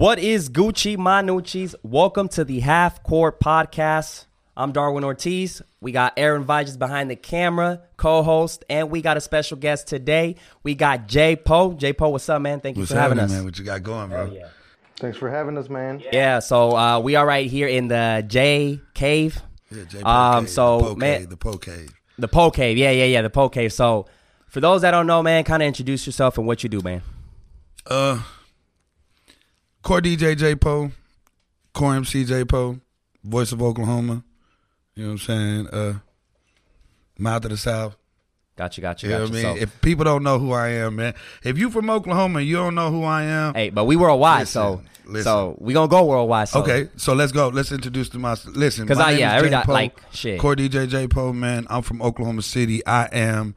What is Gucci Manucci's? Welcome to the Half Court Podcast. I'm Darwin Ortiz. We got Aaron Viges behind the camera, co-host, and we got a special guest today. We got Jay Poe. Jay Poe, what's up, man? Thank you What's for having us. man? What you got going, bro? yeah. Thanks for having us, man. Yeah, so uh, we are right here in the J Cave, Yeah, J. Um, Cave, so, the Poe man- Cave, the Poe Cave. the Poe Cave. Yeah, yeah, yeah, the Poe Cave. So for those that don't know, man, kind of introduce yourself and what you do, man. Uh, core DJ J Poe, core MC J Poe, voice of Oklahoma. You know what I'm saying? Uh, mouth of the South. Gotcha, gotcha, You know gotcha. what I mean? So, If people don't know who I am, man, if you from Oklahoma you don't know who I am, hey, but we worldwide, so Listen, listen. so we gonna go worldwide. So. okay, so let's go. Let's introduce to my listen. Because I- yeah, every di- like, shit. Core DJ J Poe, man. I'm from Oklahoma City. I am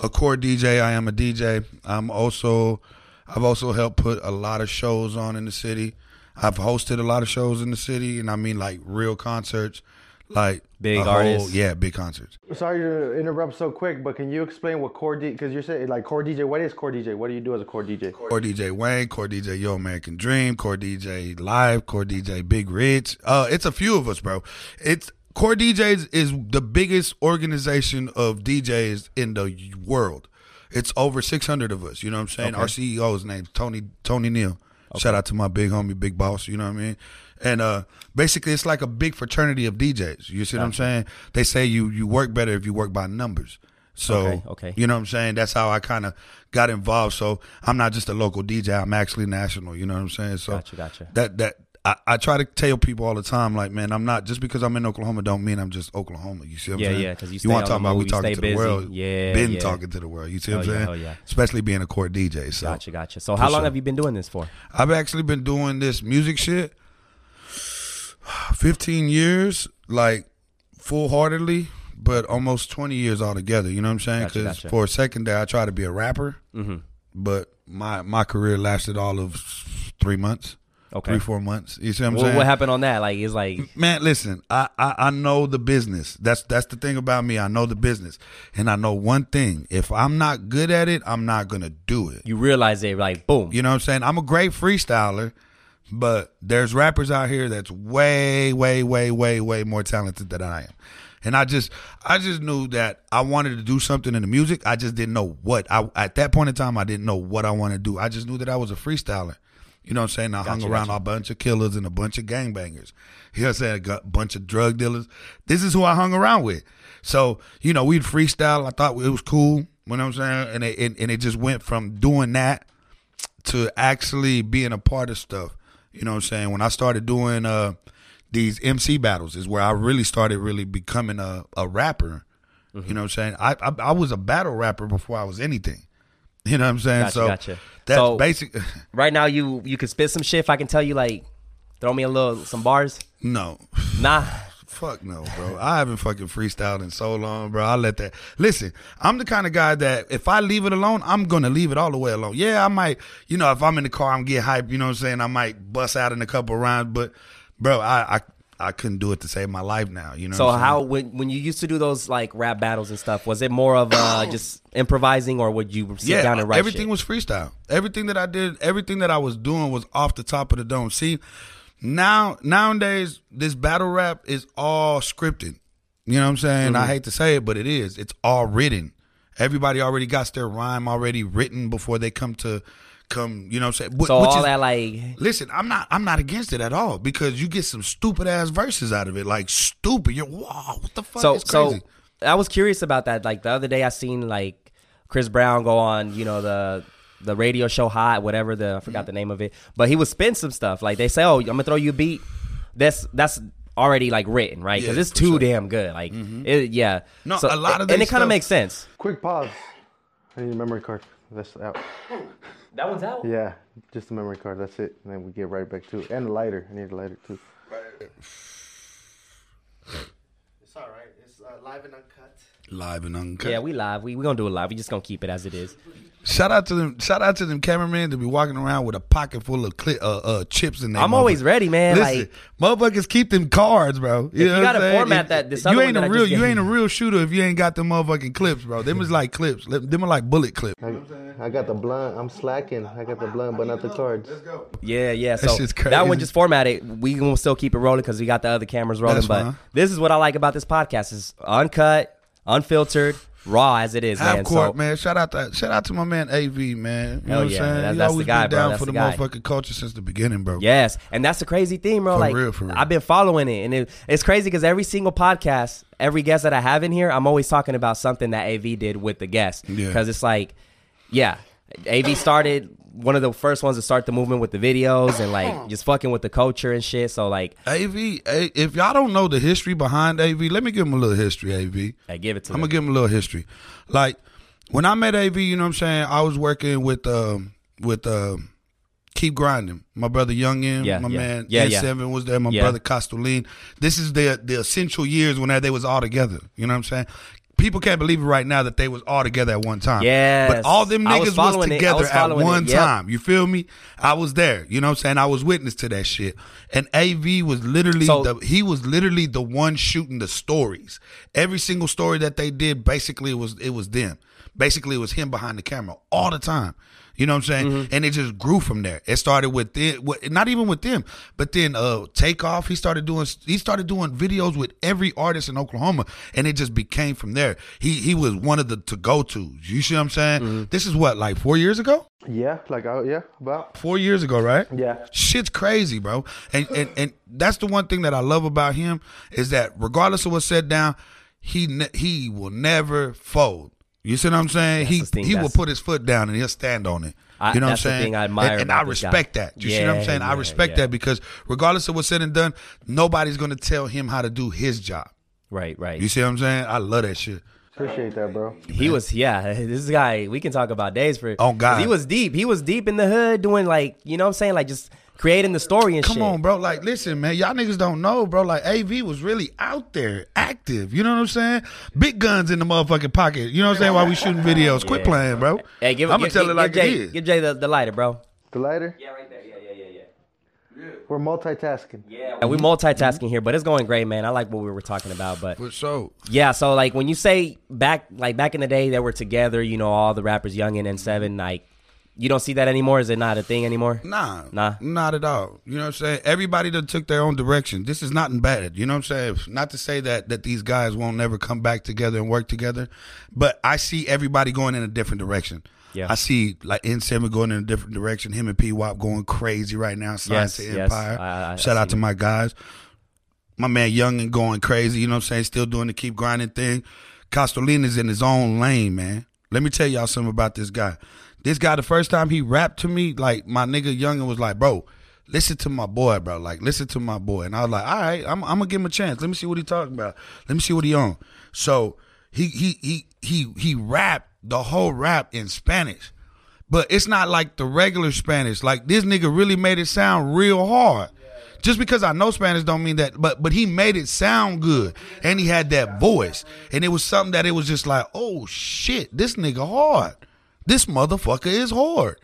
a core DJ. I am a DJ. I'm also I've also helped put a lot of shows on in the city. I've hosted a lot of shows in the city, and I mean like real concerts, like Big a whole- artists. yeah, big concerts. Sorry to interrupt so quick, but can you explain what core DJ? Because you're saying like core DJ. What is core DJ? What do you do as a core DJ? Core DJ Wayne, Core DJ Yo American Dream, Core DJ Live, Core DJ Big Rich. Uh, it's a few of us, bro. It's Core DJs is the biggest organization of DJs in the world. It's over six hundred of us. You know what I'm saying? Our CEO is named Tony Tony Neal. Shout out to my big homie, big boss. You know what I mean? And uh, basically, it's like a big fraternity of DJs. You see what I'm saying? They say you you work better if you work by numbers. So Okay, okay. you know what I'm saying? That's how I kind of got involved. So I'm not just a local DJ. I'm actually national. You know what I'm saying? So Gotcha, gotcha. that that I, I try to tell people all the time, like, man, I'm not just because I'm in Oklahoma don't mean I'm just Oklahoma. You see what Yeah, I'm saying? yeah, 'cause you stay want to talk about we you talking to busy. the world. Yeah, been yeah. talking to the world. You see what I'm yeah, saying? hell yeah. Especially being a core DJ. So Gotcha, gotcha. So how long sure. have you been doing this for? I've actually been doing this music shit 15 years, like full heartedly, but almost 20 years altogether. You know what I'm saying? Gotcha, Because gotcha. for a second there, I tried to be a rapper, Mm-hmm. but my my career lasted all of three months, Okay. three four months. You see what I'm What, saying? what happened on that? Like it's like Man, listen, I, I I know the business. That's that's the thing about me. I know the business, and I know one thing: if I'm not good at it, I'm not gonna do it. you realize it, like boom. You know what I'm saying? I'm a great freestyler, but there's rappers out here that's way, way, way, way, way more talented than I am. And I just, I just knew that I wanted to do something in the music. I just didn't know what. I at that point in time, I didn't know what I wanted to do. I just knew that I was a freestyler. You know what I'm saying? I hung around gotcha. a bunch of killers and a bunch of gangbangers. You know what I'm saying? A bunch of drug dealers. This is who I hung around with. So, you know, we'd freestyle. I thought it was cool. You know what I'm saying? And it, and, and it just went from doing that to actually being a part of stuff. You know what I'm saying? When I started doing uh these MC battles is where I really started really becoming a, a rapper. Mm-hmm. You know what I'm saying? I, I I was a battle rapper before I was anything. You know what I'm saying? Gotcha, so gotcha. that's So- basic Right now, you you can spit some shit. If I can tell you, like, throw me a little some bars. no. Nah. Fuck no, bro. I haven't fucking freestyled in so long, bro. I let that. Listen, I'm the kind of guy that if I leave it alone, I'm gonna leave it all the way alone. Yeah, I might, you know, if I'm in the car, I'm get hyped. You know what I'm saying? I might bust out in a couple rounds, but bro, I I, I couldn't do it to save my life now. You know. So how when when you used to do those like rap battles and stuff, was it more of uh just improvising, or would you sit Yeah, down and write everything shit? was freestyle. Everything that I did, everything that I was doing was off the top of the dome. See, now nowadays this battle rap is all scripted. You know what I'm saying? Mm-hmm. I hate to say it, but it is. It's all written. Everybody already got their rhyme already written before they come to come. You know what I'm saying? Wh- so which all is- that like Listen, I'm not. I'm not against it at all because you get some stupid ass verses out of it. Like stupid. You're wow. What the fuck? so crazy. so I was curious about that. Like the other day, I seen like Chris Brown go on, you know the the radio show Hot, whatever the I forgot Mm-hmm. the name of it, but he was spin some stuff. Like they say, oh, I'm gonna throw you a beat. That's that's already like written, right? Because Yeah, it's too sure. Mm-hmm. damn good. Like it, yeah. No, So- a lot of and it kind of makes sense. Quick pause. I need a memory card. This out. That one's out. Yeah, just a memory card. That's it. And then we get right back to it. And the lighter. I need a lighter too. It's all right. It's uh, live and uncut. Live and uncut. Yeah, we live. We we gonna do it live. We just gonna keep it as it is. Shout out to them. Shout out to them cameramen to be walking around with a pocket full of cli- uh, uh, chips in there. I'm always ready, man. Listen, like motherfuckers keep them cards, bro. You, you know gotta I'm saying? format If- that- this you ain't a real. You ain't a real shooter if you ain't got them motherfucking clips, bro. Them is like clips. Them are like bullet clips. I, I got the blunt. I'm slacking. I got the blunt, but not the cards. go. Yeah, yeah. So shit's that one crazy. just formatted. We gonna still keep it rolling because we got the other cameras rolling. That's but fine. this is what I like about this podcast: is uncut, unfiltered, raw as it is, Half man. court, so man. Shout out to shout out to my man AV, man. You oh, know Hell what yeah, I'm saying? that's- He that's always the guy, been bro. down That's for the the, motherfucking culture since the beginning, bro. yes, and that's the crazy thing, bro. For like real, for real. I've been following it, and it, it's crazy because every single podcast, every guest that I have in here, I'm always talking about something that AV did with the guest. Yeah. Because it's like, yeah, AV started one of the first ones to start the movement with the videos and like just fucking with the culture and shit. So like, AV, if y'all don't know the history behind AV, let me give him a little history, AV. I give it to I'm them. gonna give him a little history. Like when I met AV, you know what I'm saying? I was working with um with um Keep Grinding. My brother Youngin, Yeah, my yeah. man Yeah, yeah. N7 was there, my Yeah. brother Costolin. This is the the essential years when they was all together. You know what I'm saying? People can't believe it right now that they was all together at one time. Yeah. But all them was niggas was. I together was at one Yep. time. You feel me? I was there. You know what I'm saying? I was witness to that shit. And AV was literally So- the he was literally the one shooting the stories. Every single story that they did, basically it was it was them. Basically it was him behind the camera all the time. You know what I'm saying? Mm-hmm. And it just grew from there. It started with them, not even with them, but then uh Takeoff. He started doing he started doing videos with every artist in Oklahoma, and it just became from there. He he was one of the to go tos. You see what I'm saying? Mm-hmm. This is what like four years ago. Yeah, like oh yeah, about Four years ago, right? yeah. Shit's crazy, bro. And, and and that's the one thing that I love about him is that regardless of what's said down, he ne- he will never fold. You see what I'm saying? That's he thing, he will put his foot down and he'll stand on it. I- you know that's what I'm saying? thing I admire and, and I this guy. respect that. You see what I'm Yeah, saying? I respect yeah. that because regardless of what's said and done, nobody's gonna tell him how to do his job. right, right. You see what I'm saying? I love that shit. Appreciate that, bro. He was, yeah. This guy, we can talk about days for. Oh, God, He was deep. He was deep in the hood, doing like, you know what I'm saying, like just creating the story and shit. Come shit. on, bro. Like, listen, man. Y'all niggas don't know, bro. Like, AV was really out there, active. You know what I'm saying? Big guns in the motherfucking pocket. You know what I'm saying? While we shooting videos. Quit Yeah. playing, bro. Hey, give, it to me. I'm gonna tell give, it like Jay, it is. Give Jay the, the lighter, bro. The lighter. Yeah, right there. Yeah, yeah, yeah, yeah. We're multitasking. Yeah, we multitasking here, but it's going great, man. I like what we were talking about, but For sure. yeah. So like when you say back, like back in the day, they were together. You know, all the rappers, Young and Seven. Like, you don't see that anymore. Is it not a thing anymore? Nah, Nah. not at all. You know what I'm saying? Everybody that took their own direction. This is not bad. You know what I'm saying? Not to say that that these guys won't never come back together and work together, but I see everybody going in a different direction. Yeah. I see like N7 going in a different direction. Him and P Wop going crazy right now. Science Yes, to yes. Empire. I- I- I Shout out to it. my guys. My man Youngin going crazy. You know what I'm saying? Still doing the keep grinding thing. Costolina's in his own lane, man. Let me tell y'all something about this guy. This guy, the first time he rapped to me, like my nigga Youngin was like, bro, listen to my boy, bro. Like, listen to my boy. And I was like, all right, I'm, I'm gonna give him a chance. Let me see what he talking about. Let me see what he on. So he he he he he rapped the whole rap in Spanish. But it's not like the regular Spanish. Like this nigga really made it sound real hard. Just because I know Spanish don't mean that, but but he made it sound good, and he had that voice, and it was something that it was just like, oh shit, this nigga hard, this motherfucker is hard,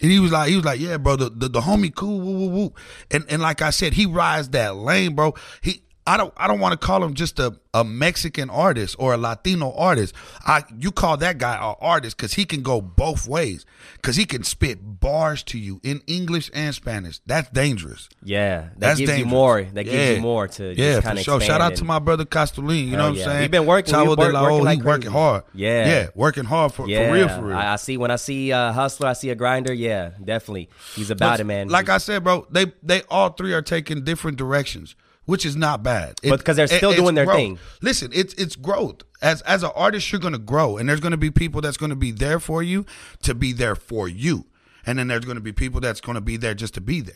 and he was like, he was like, yeah, bro, the the, the homie cool, woo woo woo, and and like I said, he rides that lane, bro. He I don't I don't want to call him just a, a Mexican artist or a Latino artist. I you call that guy an artist because he can go both ways. Because he can spit bars to you in English and Spanish. That's dangerous. Yeah, that That's gives dangerous. you more. That gives Yeah. you more to yeah, just for kind of sure. Shout out to my brother Castolin. You know Hell what I'm saying? We've been working- Chavo de la working like he working hard. Yeah. yeah, working hard for, yeah, for real, for real. I, I see when I see a hustler, I see a grinder. Yeah, definitely, he's about But it, man. Like I said, bro, they they all three are taking different directions, which is not bad. It- But 'cause they're still it's doing their growth. thing. Listen, it's it's growth. As as an artist, you're gonna grow, and there's gonna be people that's gonna be there for you to be there for you, and then there's gonna be people that's gonna be there just to be there.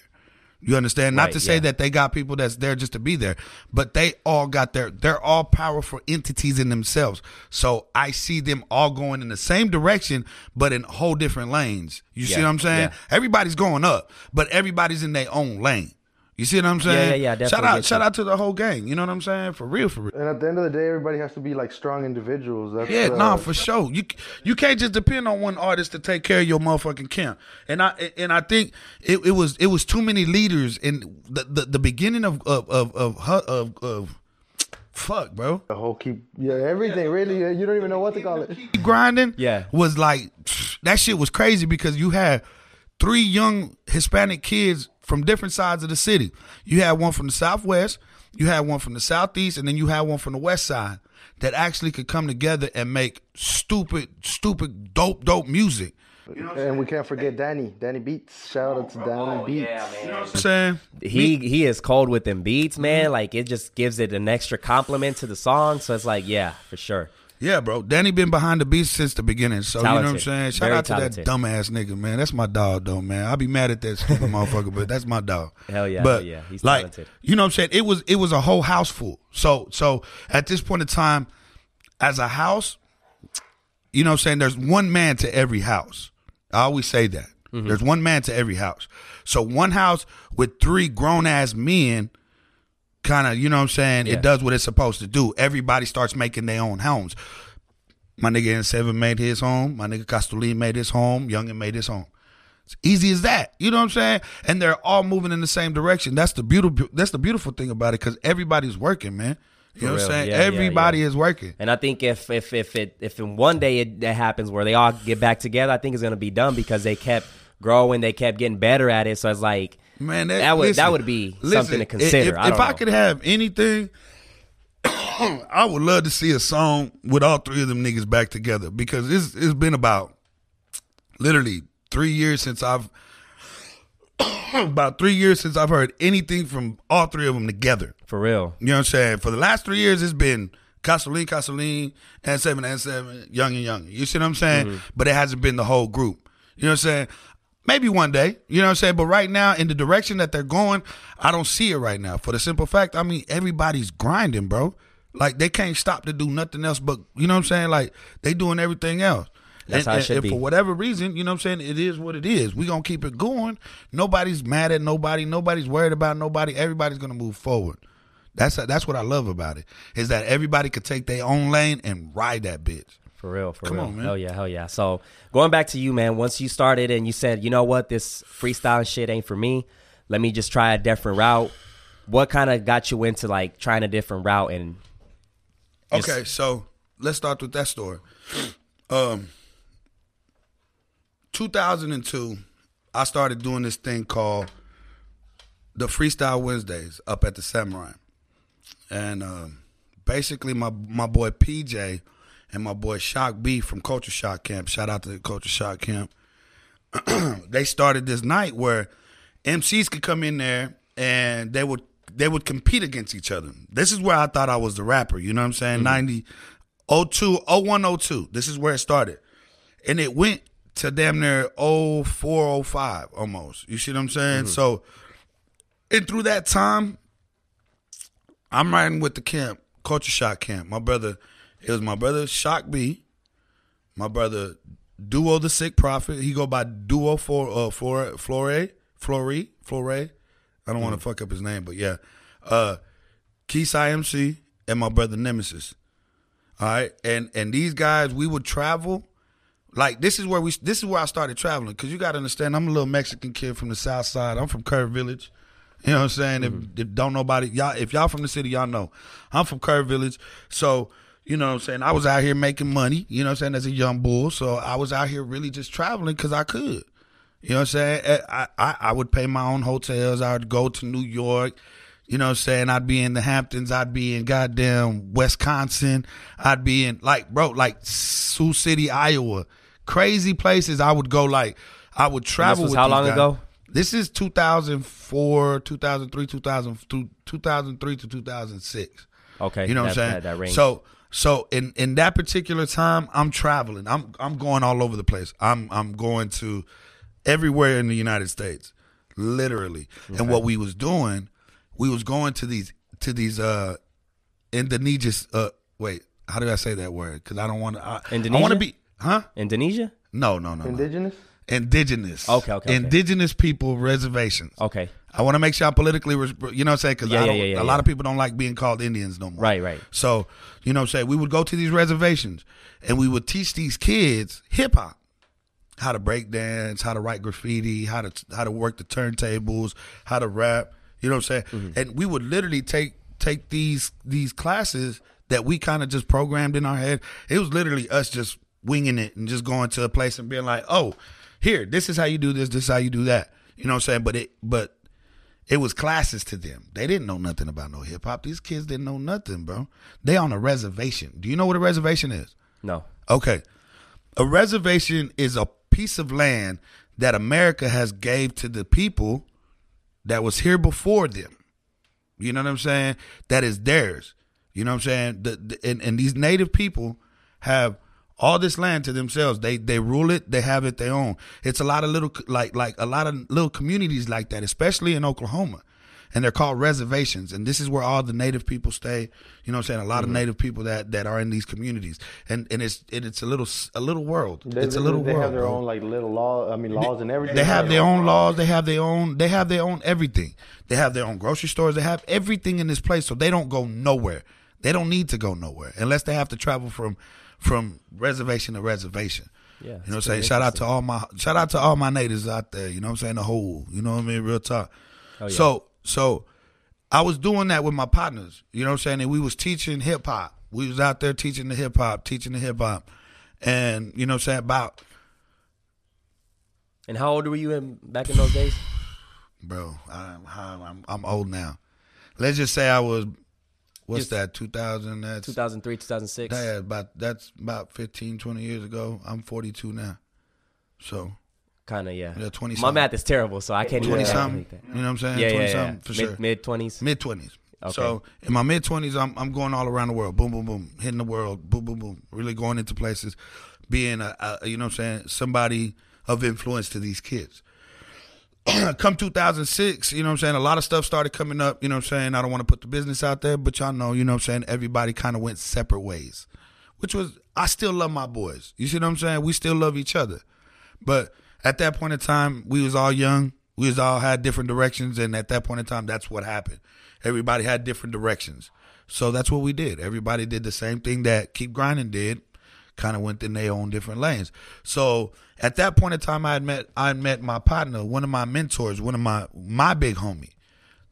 You understand? Not Right, to say yeah. that they got people that's there just to be there, but they all got their they're all powerful entities in themselves. So I see them all going in the same direction, but in whole different lanes. You see what I'm saying? yeah. Everybody's going up, but everybody's in their own lane. You see what I'm saying? yeah, yeah, I Shout out, shout you. out to the whole gang. You know what I'm saying? For real, for real. And at the end of the day, everybody has to be like strong individuals. That's, Yeah, uh, nah, for sure. You you can't just depend on one artist to take care of your motherfucking camp. And I and I think it, it was it was too many leaders in the the, the beginning of of of of, hu- of, of fuck, bro. the whole keep yeah everything really. You don't even know what to call it. Keep grinding. Yeah. was like that shit was crazy because you had three young Hispanic kids from different sides of the city. You had one from the southwest, you had one from the southeast, and then you had one from the west side that actually could come together and make stupid, stupid, dope, dope music. And we can't forget Danny. Danny Beats. Shout out to Danny Beats. You know what I'm saying? He he is cold with them beats, man. Mm-hmm. Like it just gives it an extra compliment to the song. So it's like, yeah, for sure. Yeah, bro. Danny been behind the beats since the beginning. So you know what I'm saying? Shout Very out to talented. that dumbass nigga, man. That's my dog though, man. I'll be mad at that stupid motherfucker, but that's my dog. Hell yeah, But hell yeah. He's like, talented. You know what I'm saying? It was it was a whole house full. So so at this point in time, as a house, you know what I'm saying, there's one man to every house. I always say that. Mm-hmm. There's one man to every house. So one house with three grown ass men kind of, you know what I'm saying, Yeah. it does what it's supposed to do. Everybody starts making their own homes. My nigga N7 made his home. My nigga Castolin made his home. Youngin made his home. It's easy as that. You know what I'm saying? And they're all moving in the same direction. That's the beautiful. That's the beautiful thing about it because everybody's working, man. You know what I'm saying? Yeah, yeah, Everybody yeah. is working. And I think if if if it if in one day it that happens where they all get back together, I think it's gonna be done because they kept growing, they kept getting better at it. So it's like Man, That would- listen, that would be listen, something to consider. If, I if don't I could have anything, I would love to see a song with all three of them niggas back together because it's it's been about literally three years since I've about three years since I've heard anything from all three of them together. for real. You know what I'm saying? For the last three years, it's been Castelline, Castelline, and seven and seven, young and young. You see what I'm saying? Mm-hmm. But it hasn't been the whole group. You know what I'm saying? Maybe one day. You know what I'm saying? But right now, in the direction that they're going, I don't see it right now. For the simple fact, I mean, everybody's grinding, bro. Like they can't stop to do nothing else but you know what I'm saying? Like they doing everything else. That's and, how it should and be. for whatever reason, you know what I'm saying? It is what it is. we gonna keep it going. Nobody's mad at nobody. Nobody's worried about nobody. Everybody's gonna move forward. That's that's what I love about it. Is that everybody could take their own lane and ride that bitch. For real, for Come real. on, man. Hell yeah, hell yeah. So going back to you, man, once you started and you said, you know what, this freestyle shit ain't for me, let me just try a different route. What kind of got you into like trying a different route and Yes. Okay, so let's start with that story. Um, 2002, I started doing this thing called the Freestyle Wednesdays up at the Samurai, and um, basically my my boy PJ and my boy Shock B from Culture Shock Camp. Shout out to Culture Shock Camp. they started this night where MCs could come in there and they would they would compete against each other. This is where I thought I was the rapper, you know what I'm saying? Mm-hmm. 90 02 01 02. This is where it started. And it went to damn near 04 05 almost. You see what I'm saying? Mm-hmm. So and through that time I'm riding with the camp, Culture Shock Camp. My brother, it was my brother Shock B, my brother Duo the Sick Prophet. He go by Duo for uh for Flore Flore Flore. I don't want to fuck up his name, but yeah. Uh Keys IMC and my brother Nemesis. All right. And and these guys, we would travel. Like this is where we this is where I started traveling. Cause you gotta understand, I'm a little Mexican kid from the south side. I'm from Curve Village. You know what I'm saying? If, if don't nobody y'all if y'all from the city, y'all know. I'm from Curve Village. So, you know what I'm saying? I was out here making money, you know what I'm saying, as a young bull. So I was out here really just traveling because I could. You know what I'm saying? Eh, I, I, I would pay my own hotels. I would go to New York. You know what I'm saying? I'd be in the Hamptons. I'd be in goddamn Wisconsin. I'd be in like, bro, like Sioux City, Iowa. Crazy places I would go like I would travel how long guys. ago? This is 2004, 2003, 2000, 2003 to 2006. Okay, You know what I'm saying? that- that range. So so in in that particular time, I'm traveling. I'm I'm going all over the place. I'm I'm going to everywhere in the United States, literally. And what we was doing, we was going to these to these uh Indonesia uh wait, how did I say that word? Cuz I don't want to I, I want to be huh? Indonesia? No, no, no. no. Indigenous. Indigenous. Okay, okay, okay. Indigenous people reservations. Okay. I want to make sure I'm politically, you know what I'm saying? Because Yeah, yeah, yeah, a lot of people don't like being called Indians no more. Right, right. So, you know what I'm saying? We would go to these reservations and we would teach these kids hip hop. How to break dance, how to write graffiti, how to how to work the turntables, how to rap. You know what I'm saying? Mm-hmm. And we would literally take take these these classes that we kind of just programmed in our head. It was literally us just winging it and just going to a place and being like, "Oh, here, this is how you do this, this is how you do that." You know what I'm saying? But it but it was classes to them. They didn't know nothing about no hip hop. These kids didn't know nothing, bro. They on a reservation. Do you know what a reservation is? No. Okay. A reservation is a piece of land that America has gave to the people that was here before them. You know what I'm saying? That is theirs. You know what I'm saying? The, the, and, and these native people have all this land to themselves. They they rule it. They have it their own. It's a lot of little like like a lot of little communities like that, especially in Oklahoma. And they're called reservations. And this is where all the native people stay. You know what I'm saying? A lot of mm-hmm. native people that, that are in these communities. And and it's and it's a little a little world. They, it's a they- little They world. have their bro. own like little law. I mean laws and everything. They have Like, their own uh, laws. They have their own. They have their own everything. They have their own grocery stores. They have everything in this place, so they don't go nowhere. They don't need to go nowhere unless they have to travel from from reservation to reservation. Yeah, you know what I'm saying. Shout out to all my shout out to all my natives out there. You know what I'm saying. The whole. You know what I mean. Real talk. Oh, yeah. So so I was doing that with my partners. You know what I'm saying. And we was teaching hip hop. We was out there teaching the hip hop, teaching the hip hop, and you know what I'm saying about And how old were you in back in those days? bro. I'm, I'm I'm old now. Let's just say I was. What's Just- that? 2000. That's 2003, 2006. yeah, about that's about 15, 20 years ago. I'm 42 now, so Kind of, yeah. Yeah, 20 My math is terrible, so I can't 20 even something. You know what I'm saying? Yeah, 20 yeah, yeah. something for sure. Mid mid twenties. Mid twenties. Okay. So in my mid twenties, I'm I'm going all around the world. Boom, boom, boom, hitting the world. Boom, boom, boom. Really going into places, being a, a you know what I'm saying somebody of influence to these kids. Come 2006, you know what I'm saying. A lot of stuff started coming up. You know what I'm saying. I don't want to put the business out there, but y'all know, you know what I'm saying. Everybody kind of went separate ways, which was I still love my boys. You see what I'm saying? We still love each other, but at that point in time, we was all young. We was all had different directions, and at that point in time, that's what happened. Everybody had different directions, so that's what we did. Everybody did the same thing that Keep Grinding did, kind of went in their own different lanes. So at that point in time, I had met I had met my partner, one of my mentors, one of my my big homie,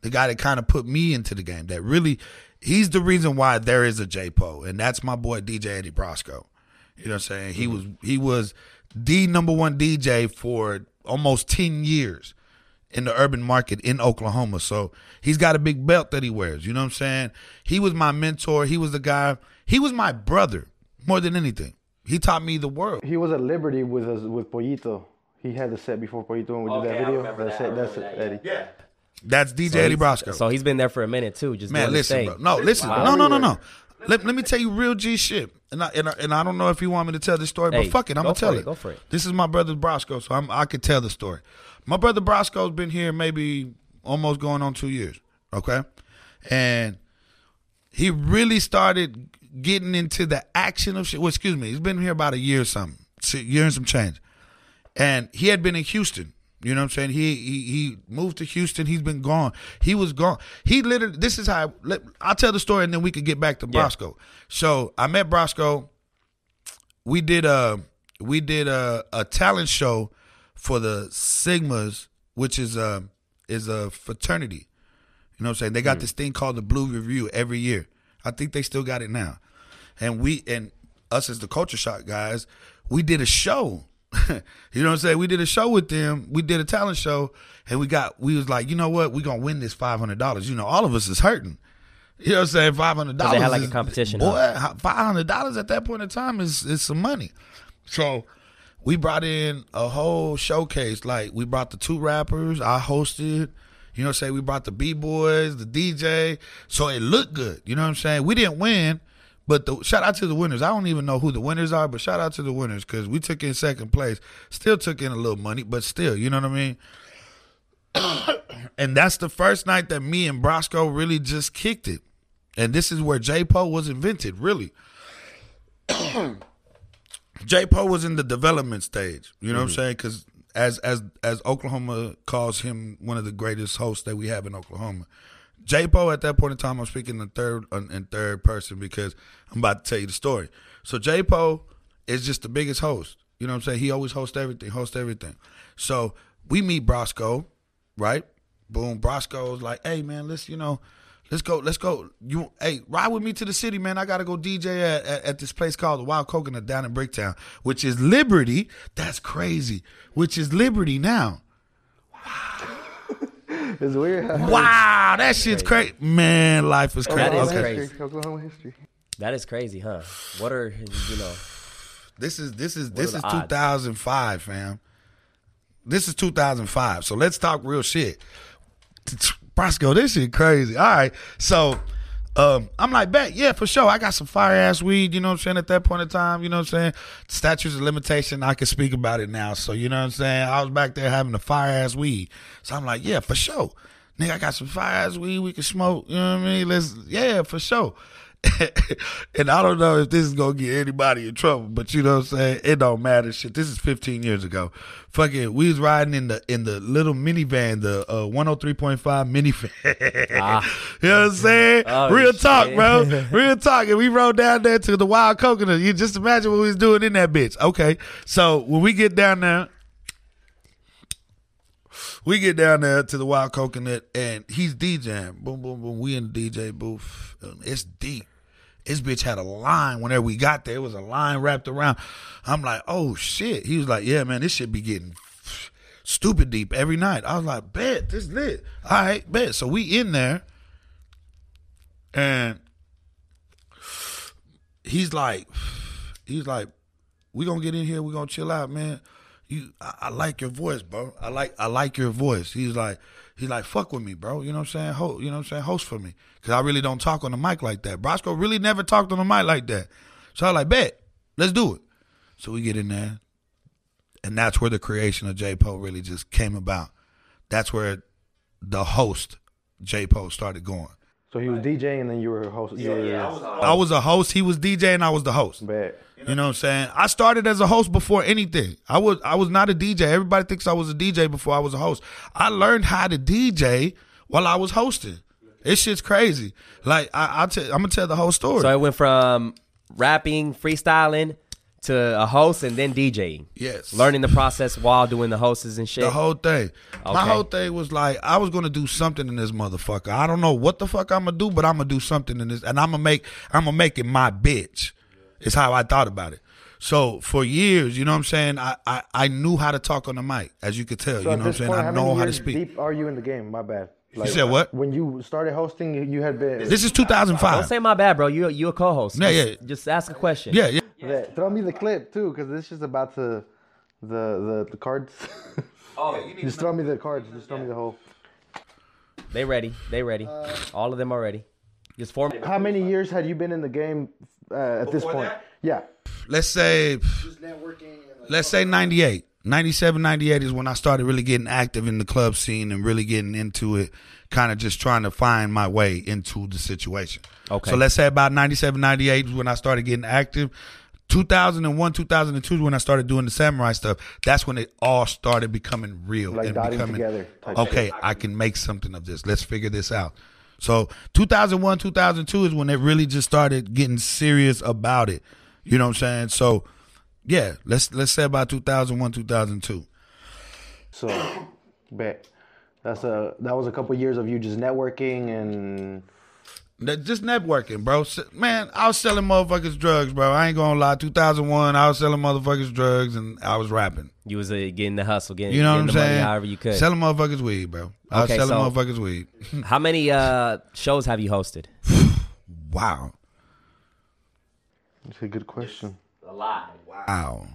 the guy that kind of put me into the game. That really, he's the reason why there is a J Po, and that's my boy DJ Eddie Brosco. You know what I'm saying? He mm-hmm. was he was the number one DJ for almost ten years in the urban market in Oklahoma. So he's got a big belt that he wears. You know what I'm saying? He was my mentor. He was the guy. He was my brother more than anything. He taught me the world. He was at Liberty with us with Pollito. He had the set before Pollito when we did Okay, I that video. remember That's that. I it. That's remember it, that, Eddie. That's DJ So Eddie Brosco. So he's been there for a minute too. Just Man, listen, bro. No, listen. Wow. No, no, no, no. Let, let me tell you real G shit. And I, and I and I don't know if you want me to tell this story, Hey, but fuck it, I'm gonna tell it, it. go for it. This is my brother Brosco, so I'm, I could tell the story. My brother Brosco's been here maybe almost going on two years. Okay, and he really started getting into the action of shit. Well, excuse me, he's been here about a year or something, year and some change. And he had been in Houston. You know what I'm saying? He he he moved to Houston. He's been gone. He was gone. He literally. This is how. Let, I'll tell the story, and then we could get back to Yeah. Brosco. So I met Brosco. We did a we did a, a talent show for the Sigmas, which is a is a fraternity. You know what I'm saying? They got mm. this thing called the Blue Review every year. I think they still got it now. And we and us as the culture shock guys, we did a show. you know what I'm saying? We did a show with them. We did a talent show and we got we was like, you know what? we gonna win this five hundred dollars. You know, all of us is hurting. You know what I'm saying? Five hundred dollars. they had, like, a competition, Boy, five hundred dollars at that point in time is is some money. So we brought in a whole showcase. Like we brought the two rappers, I hosted. You know what I'm saying? We brought the B boys, the DJ. So it looked good. You know what I'm saying? We didn't win, but the shout out to the winners. I don't even know who the winners are, but shout out to the winners because we took in second place. Still took in a little money, but still, you know what I mean? and that's the first night that me and Brosco really just kicked it. And this is where J Po was invented, really. J Po was in the development stage. You know what I'm mm-hmm. saying? Because as as as Oklahoma calls him one of the greatest hosts that we have in Oklahoma. J Po at that point in time, I'm speaking in third uh, in third person because I'm about to tell you the story. So J Po is just the biggest host. You know what I'm saying? He always hosts everything, hosts everything. So we meet Brosco, right? Boom, Brosco's like, hey man, let's you know, let's go, let's go. You hey, ride with me to the city, man. I gotta go DJ at, at, at this place called the Wild Coconut down in Bricktown, which is Liberty. That's crazy. Which is Liberty now. It's weird. Wow, that shit's crazy. Man, life is crazy. That is okay. crazy. Oklahoma history. That is crazy, huh? What are you know? This is this is this is 2005, fam. This is 2005. So let's talk real shit. Brosco, this shit crazy. All right. So um, I'm like, bet, yeah, for sure. I got some fire ass weed, you know what I'm saying, at that point in time, you know what I'm saying? Statutes of limitation, I can speak about it now. So, you know what I'm saying? I was back there having the fire ass weed. So I'm like, yeah, for sure. Nigga, I got some fire ass weed we can smoke. You know what I mean? Let's, yeah, for sure. and I don't know if this is gonna get anybody in trouble, but you know what I'm saying? It don't matter. Shit, this is 15 years ago. Fucking, we was riding in the in the little minivan, the uh, 103.5 minivan. Ah. you know what I'm saying? Oh, Real talk, bro. Real talk. And we rode down there to the Wild Coconut. You just imagine what we was doing in that bitch. Okay, so when we get down there. We get down there to the Wild Coconut and he's DJing. Boom, boom, boom. We in the DJ booth. It's deep. This bitch had a line whenever we got there. It was a line wrapped around. I'm like, oh shit. He was like, yeah, man, this shit be getting stupid deep every night. I was like, bet, this lit. All right, bet. So we in there and he's like, he's like, we gonna get in here. We gonna chill out, man. You, I, I like your voice, bro. I like, I like your voice. He's like, he's like, fuck with me, bro. You know what I'm saying? Ho, you know what I'm saying? Host for me, cause I really don't talk on the mic like that. Brosco really never talked on the mic like that. So I was like, bet, let's do it. So we get in there, and that's where the creation of J Po really just came about. That's where the host J Po started going. So he was DJing and then you were host. Yeah, yeah, I was a host. He was DJ, and I was the host. Bet. You know what I'm saying? I started as a host before anything. I was I was not a DJ. Everybody thinks I was a DJ before I was a host. I learned how to DJ while I was hosting. This shit's crazy. Like I, I tell, I'm gonna tell the whole story. So I went from rapping, freestyling to a host and then DJing. yes, Learning the process while doing the hosts and shit. the whole thing. My whole thing was like I was gonna do something in this motherfucker. I don't know what the fuck I'm gonna do, but I'm gonna do something in this, and I'm gonna make I'm gonna make it my bitch. Is how I thought about it. So for years, you know what I'm saying, I I, I knew how to talk on the mic, as you could tell. So you know what I'm saying? point, I how know how to speak. deep are you in the game? My bad. Like, you said what? When you started hosting, you- you had been. This is 2005. Don't say my bad, bro. You you a co-host. Yeah, yeah. Just ask a question. Yeah, yeah. Yeah, throw me the clip too, because this is about to the the the cards. Oh, you Just throw me the cards. Just throw me the whole. they ready. They ready. Uh, All of them are ready. Just form. How many years had you been in the game uh, at this point? Yeah. Let's say let's say 98. 97, 98 is when I started really getting active in the club scene and really getting into it, kind of just trying to find my way into the situation. Okay. So let's say about 97, 98 is when I started getting active. 2001, 2002 is when I started doing the samurai stuff. That's when it all started becoming real Like and becoming together type okay. I can make something of this. Let's figure this out. So 2001, 2002 is when it really just started getting serious about it. You know what I'm saying? So yeah, let's let's say about 2001, 2002. So, bet. That's a that was a couple years of you just networking and That- Just networking, bro. Man, I was selling motherfuckers drugs, bro. I ain't gonna lie. 2001, I was selling motherfuckers drugs and I was rapping. You was uh, getting the hustle, getting, You know what I'm the money saying? however you could. Selling motherfuckers weed, bro. I Okay, was selling so- motherfuckers weed. How many uh, shows have you hosted? wow. that's a good question. A lot. Wow.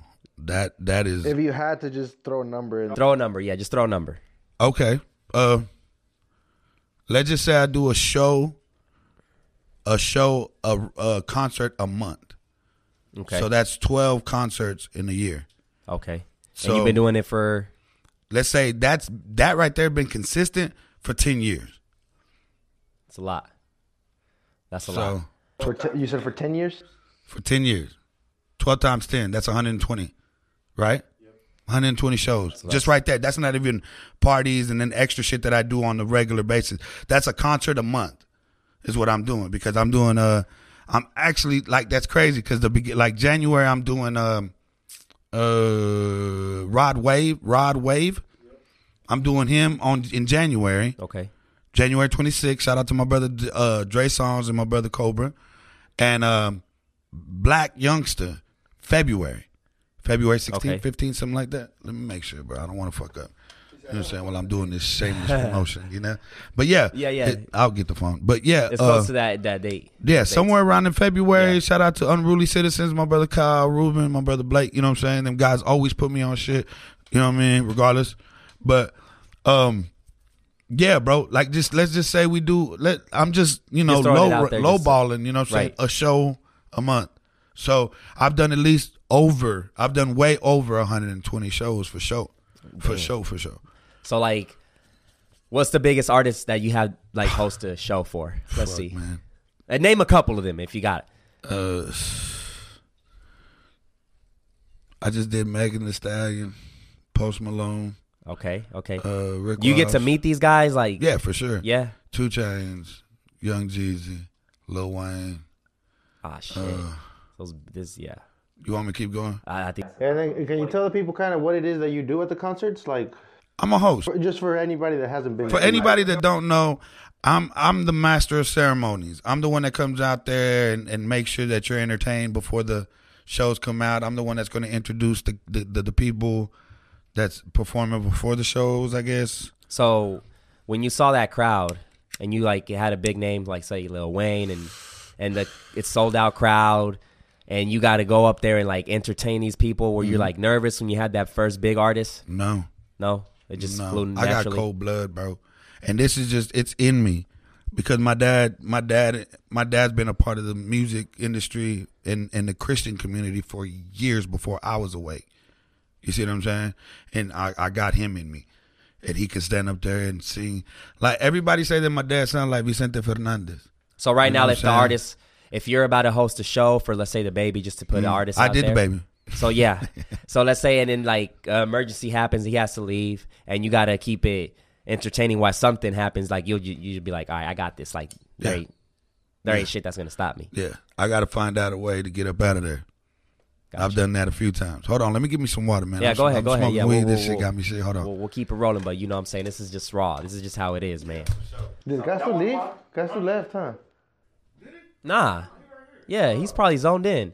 That that is If you had to just throw a number in, Throw a number. Yeah, just throw a number. okay. Uh let's just say I do a show a show a, a concert a month. Okay. So that's 12 concerts in a year. okay. and So- you've been doing it for Let's say that's that right there been consistent for 10 years. it's a lot. That's a So lot. for t- you said for ten years. for 10 years. 12 times 10, that's 120. Right? 120 shows. Just right there. That's not even parties and then extra shit that I do on a regular basis. That's a concert a month is what I'm doing because I'm doing uh I'm actually like that's crazy because the begin like January I'm doing um uh Rod Wave Rod Wave. I'm doing him on in January. Okay. January 26th. Shout out to my brother uh, Dre Songs and my brother Cobra. And um, Black Youngster, February. February 16th, Okay. 15th, something like that. Let me make sure, bro. I don't want to fuck up. You know what I'm saying? Well, I'm doing this shameless promotion, you know? But yeah. Yeah, yeah. it- I'll get the phone. But yeah. It's uh, close to that that date. yeah, somewhere around in February. Yeah. Shout out to Unruly Citizens, my brother Kyle Rubin, my brother Blake. You know what I'm saying? Them guys always put me on shit. You know what I mean? Regardless. But um yeah, bro. Like just let's just say we do let I'm just, you know, Just low there, low balling, you know what I'm saying? A show a month. So I've done at least over I've done way over 120 shows for sure. For sure, for show. So like, what's the biggest artist that you have like host a show for? Let's Fuck, see. man. And name a couple of them if you got it. Uh I just did Megan Thee Stallion, Post Malone. Okay, okay. Uh, Rick you get to meet these guys, like Yeah, for sure. yeah. 2 Chainz, Young Jeezy, Lil Wayne. Ah shit. Uh, Those this yeah. you want me to keep going? I, I think And then can you tell the people kind of what it is that you do at the concerts? Like, I'm a host. just for anybody that hasn't been. For anybody that don't know, I'm I'm the master of ceremonies. I'm the one that comes out there and, and makes sure that you're entertained before the shows come out. I'm the one that's going to introduce the, the, the, the people that's performing before the shows, I guess. so. When you saw that crowd and you like had a big name like say Lil Wayne and and the it's sold out crowd and you got to go up there and like entertain these people. Were you Mm-hmm. like nervous when you had that first big artist? No. No, it just flew I got cold blood, bro. And this is just it's in me because my dad, my dad, my dad's been a part of the music industry and and the Christian community for years before I was awake. You see what I'm saying? And I, I got him in me. And he could stand up there and sing. Like everybody say that my dad sounds like Vicente Fernandez. So right You know now, if the artist, if you're about to host a show for, let's say, DaBaby, just to put an artist, Mm. I did DaBaby. So yeah, so let's say, and then like uh, emergency happens, he has to leave, and you got to keep it entertaining while something happens. Like you'll you, you'll be like, all right, I got this. Like there ain't there Yeah. ain't shit that's gonna stop me. Yeah. I gotta find out a way to get up out of there. Gotcha. I've done that a few times. Hold on, let me give me some water, man. Yeah, I'm, go ahead, I'm go ahead. smoking Yeah, weed. we'll- this we'll- shit got me shit. Hold on. We'll, we'll keep it rolling, but you know what I'm saying. This is just raw. This is just how it is, man. Did Gasto leave? Gasto left, huh? Nah, yeah, he's probably zoned in.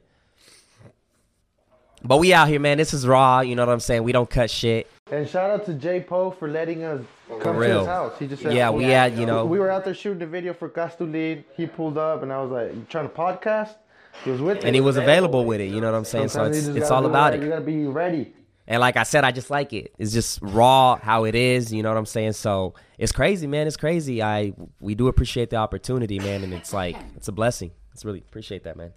But we out here, man. This is raw. You know what I'm saying. We don't cut shit. And shout out to J Poe for letting us come to his house. He just said, Yeah, we oh, had, you know- we were out there shooting a video for Gasto He pulled up, and I was like, "You trying to podcast?" He was with And he was available with it. You know what I'm saying. So Sometimes you it's just all about it. You gotta be ready. And like I said, I just like it. It's just raw how it is. You know what I'm saying? So it's crazy, man. It's crazy. I we do appreciate the opportunity, man, and it's like it's a blessing. It's really appreciate that, man.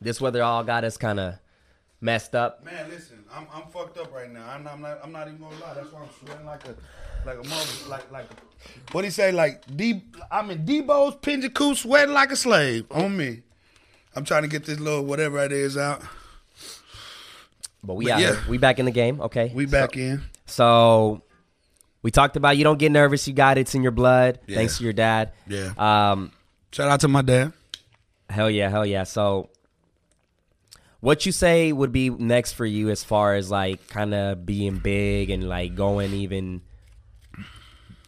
This weather all got us kind of messed up. Man, listen, I'm I'm fucked up right now. I'm not I'm not, I'm not even gonna lie. That's why I'm sweating like a like a mother like like what he say like D I'm in Debo's Pinjaku sweating like a slave on me. I'm trying to get this little whatever it is out. But we But out yeah. here. We back in the game. Okay. We back in. So we talked about you don't get nervous. You got it. It's in your blood. Yeah. Thanks to your dad. Yeah. Um. Shout out to my dad. Hell yeah, hell yeah. So, what you say would be next for you as far as like kind of being big and like going even,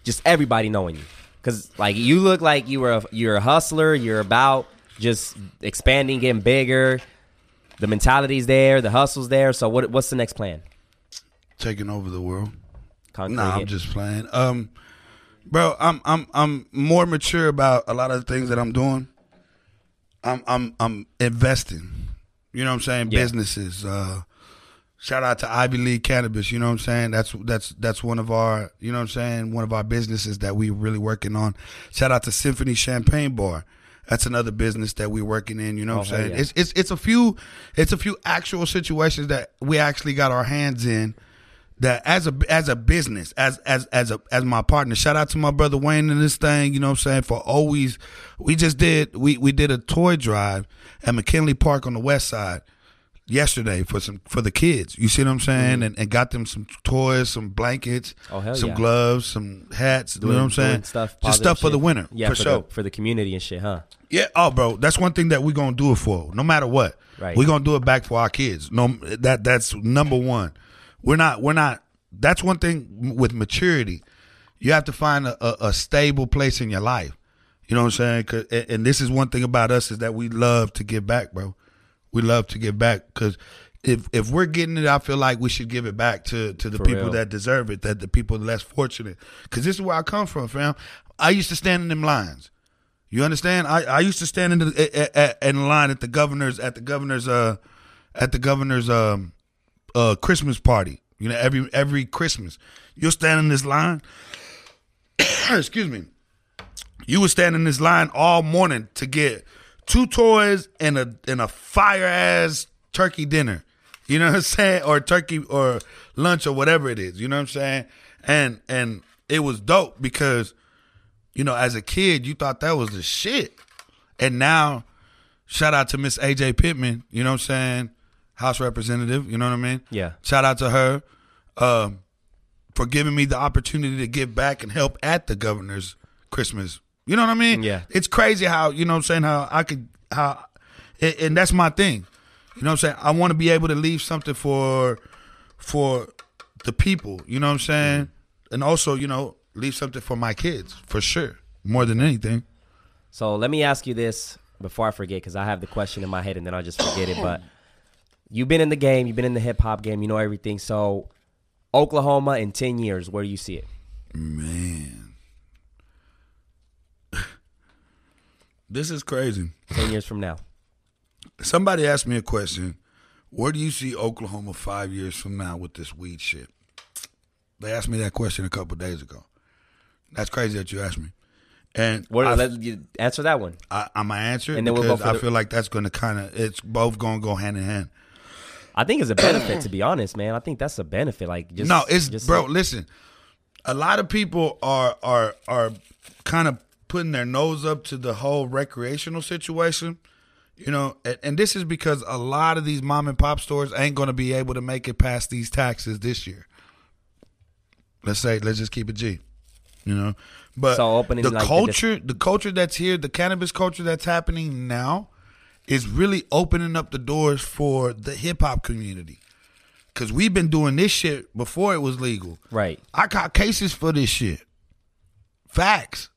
just everybody knowing you, because like you look like you were a, you're a hustler. You're about just expanding, getting bigger. The mentality's there, the hustle's there. So what what's the next plan? Taking over the world. Concrete. Nah, I'm just playing. Um, bro, I'm I'm I'm more mature about a lot of the things that I'm doing. I'm I'm I'm investing. You know what I'm saying? Yeah. Businesses. Uh, shout out to Ivy League Cannabis. You know what I'm saying? That's that's that's one of our. You know what I'm saying? One of our businesses that we're really working on. Shout out to Symphony Champagne Bar. That's another business that we're working in. You know what Oh, I'm saying? yeah. It's it's it's a few it's a few actual situations that we actually got our hands in that as a as a business, as as as a as my partner. Shout out to my brother Wayne in this thing, you know what I'm saying, for always we just did we we did a toy drive at McKinley Park on the west side yesterday for some for the kids. You see what I'm saying? Mm-hmm. And, and got them some toys, some blankets, Oh, hell some yeah. gloves, some hats. Doing- you know what I'm saying? Stuff, Just stuff for the winter. Yeah, for, for, sure. the, for the community and shit, huh? Yeah, oh, bro, that's one thing that we're gonna do it for, no matter what. Right. We're gonna do it back for our kids. No, that that's number one. We're not. We're not. That's one thing with maturity. You have to find a, a, a stable place in your life. You know what I'm saying? 'Cause- and, and this is one thing about us is that we love to give back, bro. We love to give back because if if we're getting it, I feel like we should give it back to to the For people real. that deserve it, that the people less fortunate. Because this is where I come from, fam. I used to stand in them lines. You understand? I, I used to stand in the in line at the governor's at the governor's uh at the governor's um uh Christmas party. You know, every every Christmas, you'll stand in this line. excuse me. You would stand in this line all morning to get two toys and a and a fire ass turkey dinner. You know what I'm saying? Or turkey or lunch or whatever it is. You know what I'm saying? And and it was dope because you know, as a kid, you thought that was the shit. And now, shout out to Miss Ajay Pittman, you know what I'm saying? House representative, you know what I mean? Yeah. Shout out to her um, for giving me the opportunity to give back and help at the governor's Christmas. You know what I mean? Yeah. It's crazy how, you know what I'm saying, how I could, how, and, and that's my thing. You know what I'm saying? I want to be able to leave something for, for the people, you know what I'm saying? Mm-hmm. And also, you know, leave something for my kids, for sure, more than anything. So let me ask you this before I forget, because I have the question in my head and then I'll just forget it. But you've been in the game, you've been in the hip hop game, you know everything. So Oklahoma in ten years, where do you see it? Man. This is crazy. Ten years from now. Somebody asked me a question. Where do you see Oklahoma five years from now with this weed shit? They asked me that question a couple days ago. That's crazy that you asked me. And What, I, let you answer that one. I, I'm gonna answer it And then we'll go I the- feel like that's gonna kind of it's both gonna go hand in hand. I think it's a benefit, to be honest, man. I think that's a benefit. Like, just no, it's just bro. Listen, a lot of people are are are kind of putting their nose up to the whole recreational situation. You know, and, and this is because a lot of these mom and pop stores ain't going to be able to make it past these taxes this year. Let's say, let's just keep it G. You know, but So opening, the like, the culture, the culture that's here, the cannabis culture that's happening now, is really opening up the doors for the hip hop community. Cause we've been doing this shit before it was legal. right. I got cases for this shit. Facts.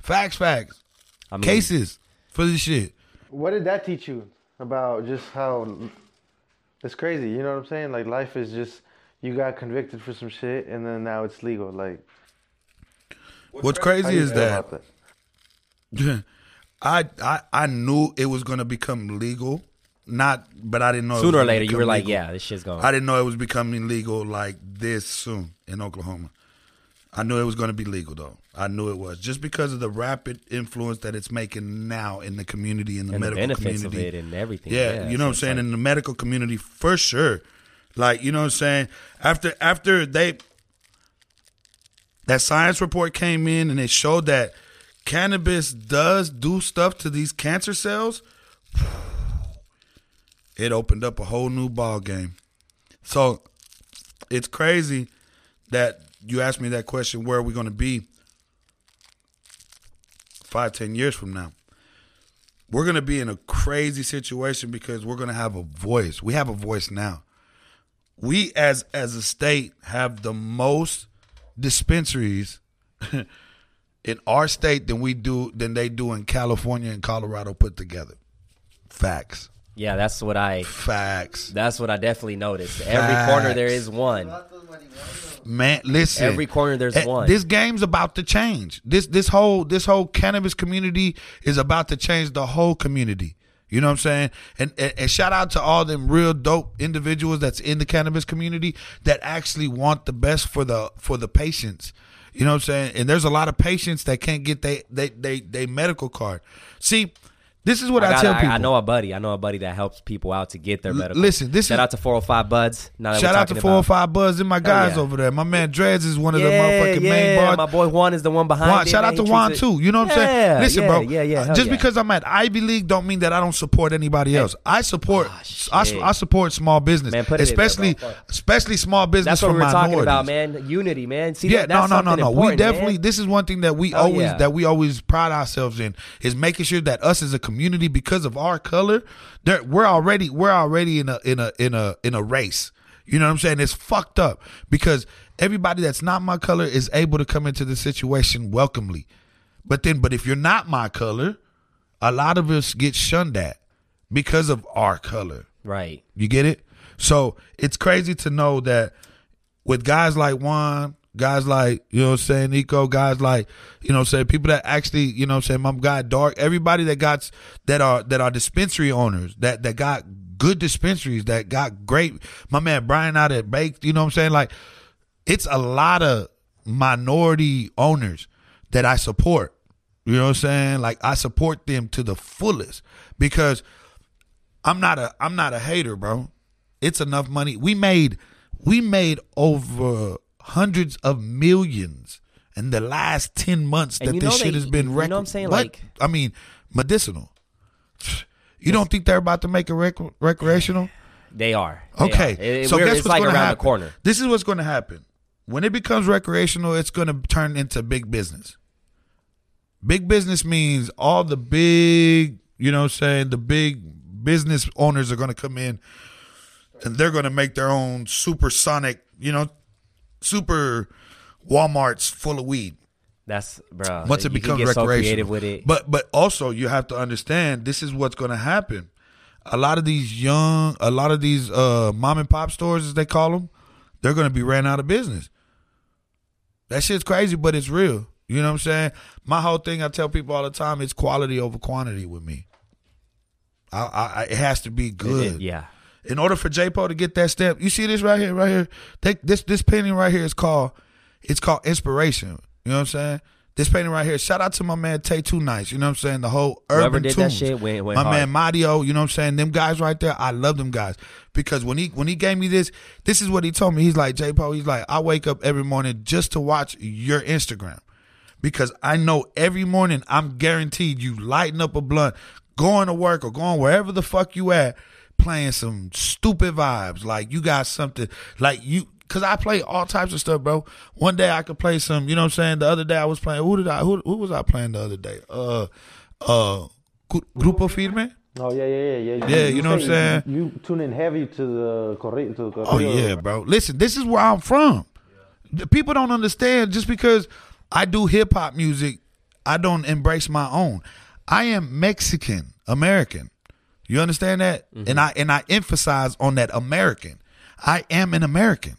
Facts, facts. I mean, cases for this shit. What did that teach you about just how it's crazy? You know what I'm saying? Like life is just you got convicted for some shit and then now it's legal. Like What's how crazy you is that that? I, I I knew it was gonna become legal. Not but I didn't know it was sooner or later, you become were like, yeah, this shit's going. I didn't know it was becoming legal like this soon in Oklahoma. I knew it was going to be legal though. I knew it was just because of the rapid influence that it's making now in the community in the and the medical benefits community. of it and everything. Yeah, you know what I'm saying like- in the medical community for sure. Like you know what I'm saying after after they that science report came in and it showed that cannabis does do stuff to these cancer cells. It opened up a whole new ball game. So it's crazy that you asked me that question. Where are we going to be five, ten years from now? we're going to be in a crazy situation because we're going to have a voice. We have a voice now. We as as a state have the most dispensaries in our state than we do than they do in California and Colorado put together. Facts. Yeah, that's what I. Facts. That's what I definitely noticed. Every corner there is one. Man, listen. Every corner there's Eh, one. This game's about to change. This this whole this whole cannabis community is about to change the whole community. You know what I'm saying? And, and and shout out to all them real dope individuals that's in the cannabis community that actually want the best for the for the patients. You know what I'm saying? And there's a lot of patients that can't get they they they, they medical card. See, This is what I, got- tell people. I know a buddy. I know a buddy that helps people out to get their medical. listen, this shout is- out to 405 Buds. Shout out to talking four or about- five Buzz and my guys yeah. over there. My man Dreads is one of yeah, the motherfucking yeah. main bars. My boy Juan is the one behind Juan, it. shout man. out to Juan it- too. You know what I'm saying? Listen, bro. Yeah, yeah. uh, just because I'm at Ivy League don't mean that I don't support anybody else. I support I, Ah. I support small business, Man, it there, especially. Especially small business that's what for we're minorities. talking about, man. Unity, man. See, Yeah, no, no, no, no. We definitely. This is one thing that we Oh, always that we always pride ourselves in is making sure that us as a community, because of our color, we're already we're already in a in a in a in a race. You know what I'm saying? It's fucked up because everybody that's not my color is able to come into the situation welcomely. But then, but if you're not my color, a lot of us get shunned at because of our color. Right. You get it? So it's crazy to know that with guys like Juan, guys like, you know what I'm saying, Nico, guys like, you know what I'm saying, people that actually, you know what I'm saying, my guy Dark, everybody that got that are that are dispensary owners, that that got good dispensaries, that got great my man Brian out at Baked, you know what I'm saying? Like it's a lot of minority owners that I support. You know what I'm saying? Like I support them to the fullest because I'm not a I'm not a hater, bro. It's enough money. We made we made over hundreds of millions in the last 10 months that this shit they- has been you know what I'm saying? what? Like- I mean, medicinal. You don't think they're about to make it rec- recreational? They are. They Okay, are. It- so guess it's what's like going to happen? the corner. This is what's going to happen when it becomes recreational. It's going to turn into big business. Big business means all the big, you know, what I'm saying the big business owners are going to come in, and they're going to make their own supersonic, you know, super WalMarts full of weed That's bro. once it becomes get so recreational. with it. But but also you have to understand this is what's going to happen. A lot of these young, a lot of these uh, mom and pop stores, as they call them, they're going to be ran out of business. That shit's crazy, but it's real. You know what I'm saying? My whole thing, I tell people all the time, it's quality over quantity with me. I, I, I- it has to be It- good. it- yeah. In order for J Po to get that step, you see this right here, right here. Take this this painting right here is called it's called inspiration. You know what I'm saying? This painting right here. Shout out to my man Tay Two Nights. You know what I'm saying? The whole urban Whoever did that tunes. shit went- went my hard. man Mario. You know what I'm saying? Them guys right there. I love them guys because when he when he gave me this, this is what he told me. He's like J Po. He's like I wake up every morning just to watch your Instagram because I know every morning I'm guaranteed you lighting up a blunt, going to work or going wherever the fuck you at, playing some stupid vibes. Like you got something like you cause I play all types of stuff, bro. One day I could play some, you know what I'm saying? The other day I was playing who did I who, who was I playing the other day? Uh uh Gru- Grupo Firme? Oh yeah, yeah, yeah, yeah. Yeah, you know what I'm saying? You, you tune in heavy to the corrido. To the corrido. Oh yeah, bro. Listen, this is where I'm from. The People don't understand just because I do hip hop music, I don't embrace my own. I am Mexican American. You understand that? And I and I emphasize on that American. I am an American.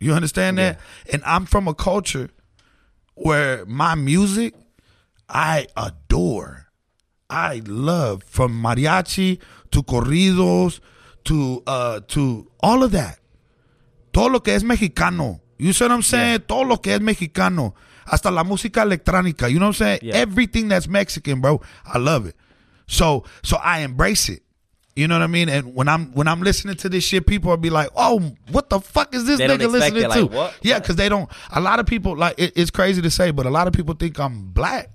You understand that? And I'm from a culture where my music I adore. I love from mariachi to corridos to uh to all of that. Todo lo que es mexicano. You see what I'm saying? Todo lo que es mexicano. Hasta la música electrónica. You know what I'm saying? Yeah. Everything that's Mexican, bro. I love it. So so I embrace it. You know what I mean? And when I'm when I'm listening to this shit, people will be like, "Oh, what the fuck is this They nigga listening it, like, to?" what? Yeah, because they don't. A lot of people like it, it's crazy to say, but a lot of people think I'm black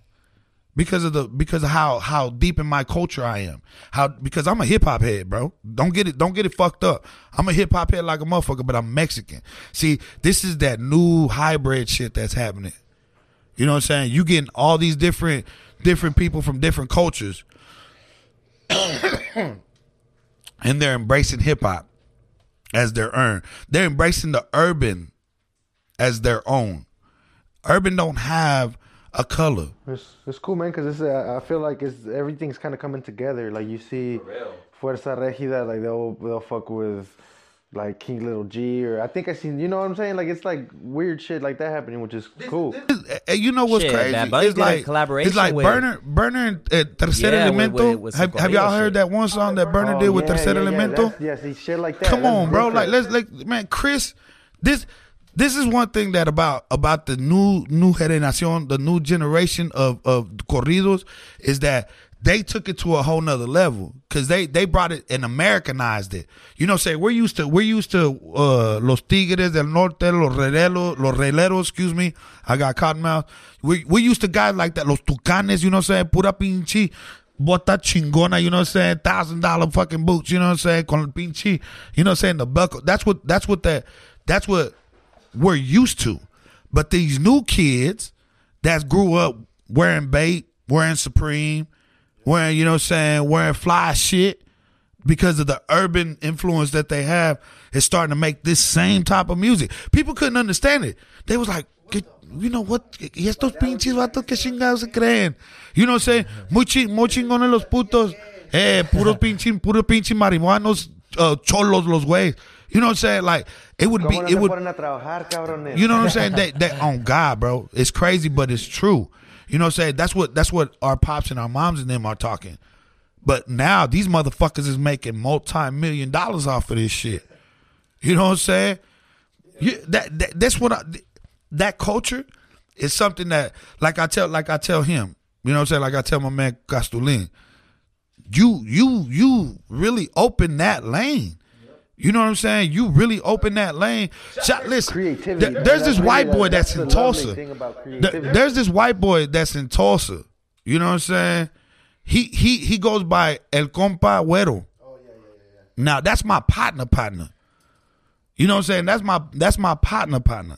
because of the because of how how deep in my culture I am. How because I'm a hip hop head, bro. Don't get it don't get it fucked up. I'm a hip hop head like a motherfucker, but I'm Mexican. See, this is that new hybrid shit that's happening. You know what I'm saying? You getting all these different different people from different cultures, and they're embracing hip hop as their own. They're embracing the urban as their own. Urban don't have a color. It's, it's cool, man, because it's uh, I feel like it's everything's kind of coming together. Like you see, Fuerza Regida, like they'll they'll fuck with like King Lil G, or I think I seen. You know what I'm saying? Like it's like weird shit like that happening, which is cool. You know what's Shit, crazy? Bad Bunny it's like collaboration It's like with- Burner, Burner, and uh, Tercer Yeah, Elemento. with- with some have, have y'all heard shit. that one song that Burner Oh, did with yeah, Tercer yeah, yeah, Elemento? that's- Yeah, see, shit like that. Come that's on, bro. Like let's like man, Chris. This this is one thing that about about the new new generación, the new generation of of corridos is that they took it to a whole nother level because they they brought it and Americanized it. You know, say we're used to we're used to uh, los Tigres del Norte, los Rieleros, los Rieleros. Excuse me, I got cotton mouth. We we used to guys like that, los Tucanes. You know, what I'm saying pura pinche bota chingona. You know, what I'm saying thousand dollar fucking boots. You know, what I'm saying con el pinche. You know, what I'm saying the buckle. That's what that's what that that's what we're used to. But these new kids that grew up wearing BAPE, wearing Supreme, wearing, you know I'm saying, wearing fly shit because of the urban influence that they have is starting to make this same type of music. People couldn't understand it. They was like, you know what? Y estos pinches vatos que chingados se creen. You know what I'm saying? Muy, ching, muy chingones los putos. Eh, puro pinche, puro pinche marihuanos, uh, cholos los güeyes. You know what I'm saying? Like, it would be, it would, ponen a trabajar, cabrones? you know what I'm saying? That that on God, bro. It's crazy, but it's true. You know what I'm saying? That's what that's what our pops and our moms and them are talking. But now these motherfuckers is making multi million dollars off of this shit. You know what I'm saying? You, that, that that's what I, that culture is something that like I tell like I tell him. You know what I'm saying? Like I tell my man Castulin. You you you really open that lane. You know what I'm saying? You really open that lane. Shot, listen, Creativity. there- there's That's this white boy the- that's in Tulsa. Th- There's this white boy that's in Tulsa. You know what I'm saying? He he he goes by El Compa Güero. Oh, yeah, yeah, yeah. Now that's my partner partner. You know what I'm saying? That's my that's my partner partner.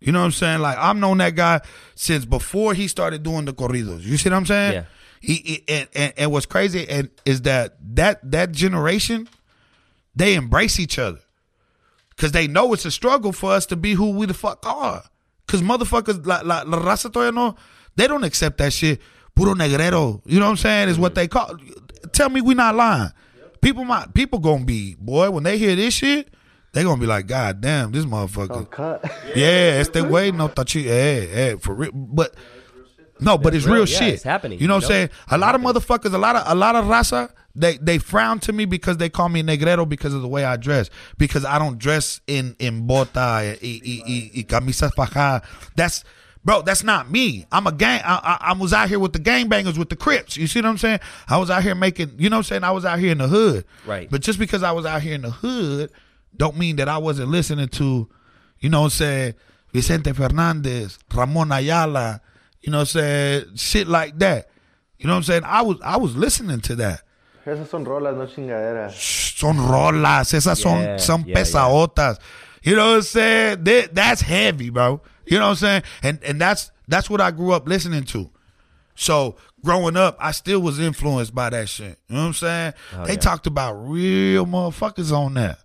You know what I'm saying? Like I've known that guy since before he started doing the corridos. You see what I'm saying? Yeah. He, he- and, and and what's crazy and is that that that generation they embrace each other because they know it's a struggle for us to be who we the fuck are. Because motherfuckers like like la raza todavía no, they don't accept that shit. Puro negrero, you know what I'm saying? Is what they call. Tell me we not lying. People might people gonna be boy when they hear this shit. They gonna be like, God damn, this motherfucker. Cut. Yeah, it's the way no tachi. Hey, eh, eh, hey, for real. But no, but it's real, real, yeah, shit. it's happening, You know what I'm saying? A lot of motherfuckers, a lot of a lot of raza, they they frown to me because they call me negrero because of the way I dress. Because I don't dress in in bota y, y, y, fajadas. That's bro. That's not me. I'm a gang. I, I, I was out here with the gangbangers with the Crips. You see what I'm saying? I was out here making. You know what I'm saying? I was out here in the hood. Right. But just because I was out here in the hood, don't mean that I wasn't listening to, you know what I'm saying, Vicente Fernandez, Ramon Ayala, you know what I'm saying, shit like that. You know what I'm saying? I was I was listening to that. Esas son rolas, no chingaderas. Son rolas, esas Yeah, son son yeah, pesaotas. You know what I'm saying? That, that's heavy, bro. You know what I'm saying? And and that's that's what I grew up listening to. So growing up, I still was influenced by that shit. You know what I'm saying? Oh, they talked about real motherfuckers on that.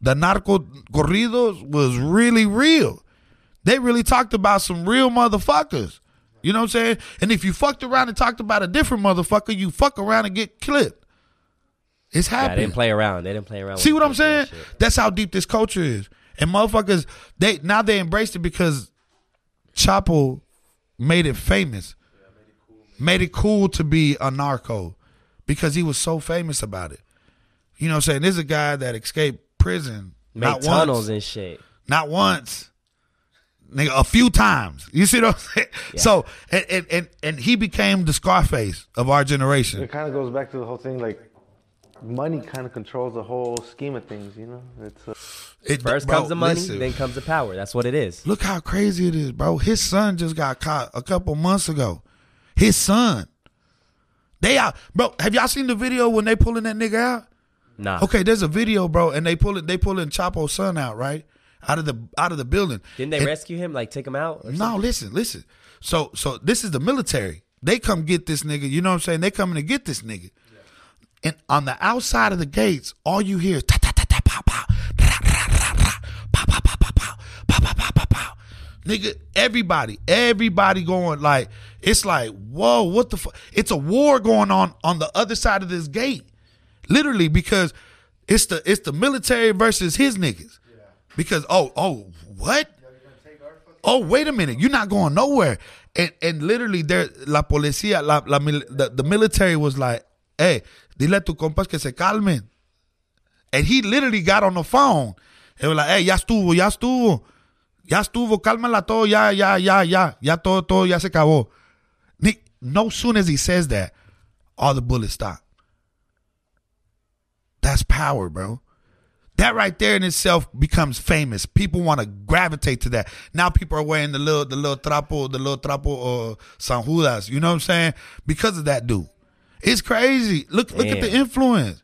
The narco corridos was really real. They really talked about some real motherfuckers. You know what I'm saying? And if you fucked around and talked about a different motherfucker, you fuck around and get clipped. It's Yeah, they happening. didn't play around. They didn't play around. See what I'm saying? shit. That's how deep this culture is. And motherfuckers, they now they embraced it because Chapo made it famous. Made it cool to be a narco because he was so famous about it. You know what I'm saying? There's a guy that escaped prison Make not tunnels once, and shit. not once, nigga, a few times. You see what I'm saying? So and, and and and he became the Scarface of our generation. It kind of goes back to the whole thing, like money kind of controls the whole scheme of things. You know, it's uh, It, First bro, comes the money, listen. then comes the power. That's what it is. Look how crazy it is, bro. His son just got caught a couple months ago. His son. They out, bro. Have y'all seen the video when they pulling that nigga out? Nah. Okay, there's a video, bro, and they pulling they pulling Chapo's son out, right? Out of the out of the building. Didn't they And- rescue him? Like take him out? Or No, listen, listen. So so this is the military. They come get this nigga. You know what I'm saying? They coming to get this nigga. And on the outside of the gates, all you hear is. Nigga, everybody, everybody going like it's like whoa, what the fuck? It's a war going on on the other side of this gate, literally because it's the it's the military versus his niggas. Because oh oh what? oh wait a minute you're not going nowhere and and literally there la policía la, la the, the military was like hey dile a tu compas que se calmen and he literally got on the phone and was like hey ya estuvo ya estuvo ya estuvo cálmala todo ya ya ya ya ya todo todo ya se acabó no soon as he says that all the bullets stop. That's power, bro. That right there in itself becomes famous. People want to gravitate to that. Now people are wearing the little the little trapo, the little trapo or San Judas. You know what I'm saying? Because of that dude. It's crazy. Look look at the influence.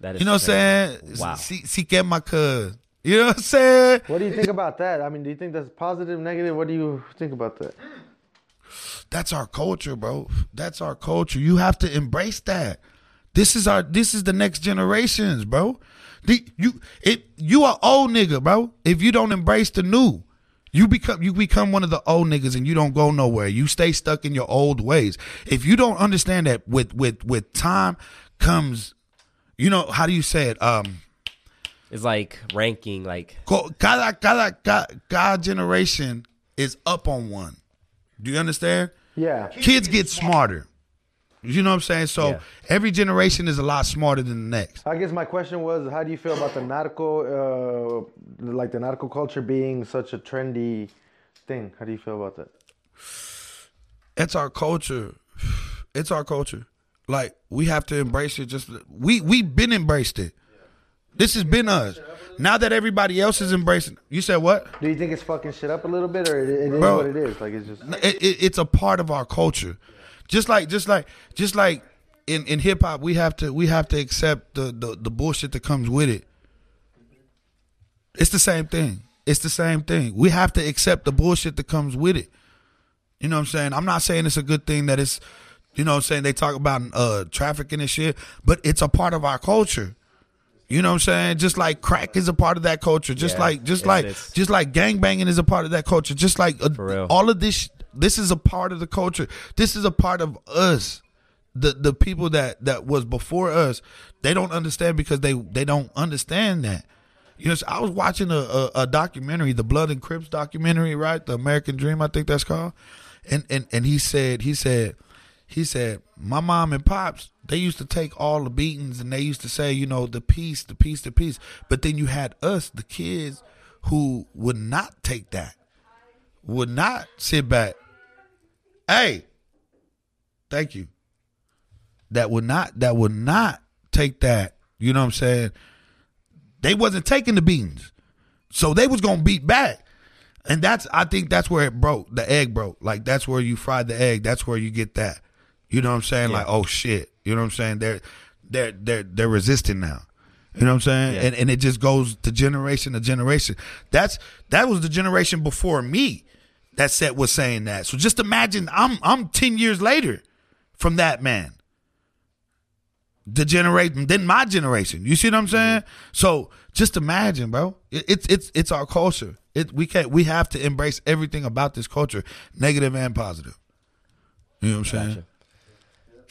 That is You know what I'm saying? Wow. See, see, get my cuz. You know what I'm saying? What do you think about that? I mean, do you think that's positive, negative? What do you think about that? That's our culture, bro. That's our culture. You have to embrace that. This is our this is the next generations, bro. The, you it you are old nigga, bro. If you don't embrace the new, you become you become one of the old niggas and you don't go nowhere. You stay stuck in your old ways. If you don't understand that with with with time comes you know, how do you say it? Um It's like ranking, like Co- cada, cada, cada, cada generation is up on one. Do you understand? Yeah. Kids get smarter. You know what I'm saying? So Yeah. every generation is a lot smarter than the next. I guess my question was, how do you feel about the narco, uh, like the narco culture being such a trendy thing? How do you feel about that? It's our culture. It's our culture. Like we have to embrace it. Just we we've been embraced it. This has been us. Now that everybody else is embracing, you said what? Do you think it's fucking shit up a little bit, or it, it is Bro. what it is? Like it's just it, it, it's a part of our culture. Just like just like just like in, in hip hop, we have to we have to accept the, the the bullshit that comes with it. It's the same thing. It's the same thing. We have to accept the bullshit that comes with it. You know what I'm saying? I'm not saying it's a good thing that it's you know what I'm saying they talk about uh trafficking and shit, but it's a part of our culture. You know what I'm saying? Just like crack is a part of that culture. Just Yeah, like just like just like gang banging is a part of that culture. Just like uh, all of this this is a part of the culture. This is a part of us. The the people that that was before us, they don't understand because they they don't understand that. You know, so I was watching a, a, a documentary, the Blood and Crips documentary, right? The American Dream, I think that's called. And and and he said he said he said my mom and pops they used to take all the beatings and they used to say you know the peace the peace the peace but then you had us the kids who would not take that would not sit back hey thank you that would not that would not take that you know what i'm saying they wasn't taking the beatings so they was gonna beat back and that's I think that's where it broke. The egg broke. Like that's where you fried the egg. That's where you get that. You know what I'm saying? Like, oh shit. You know what I'm saying? They're they're they're they're resisting now. You know what I'm saying? Yeah. And and it just goes to generation to generation. That's that was the generation before me that set was saying that. So just imagine I'm I'm ten years later from that man. The generation, then my generation. You see what I'm saying? So just imagine, bro. It, it's it's it's our culture. It we can't we have to embrace everything about this culture, negative and positive. You know what I'm saying? Gotcha.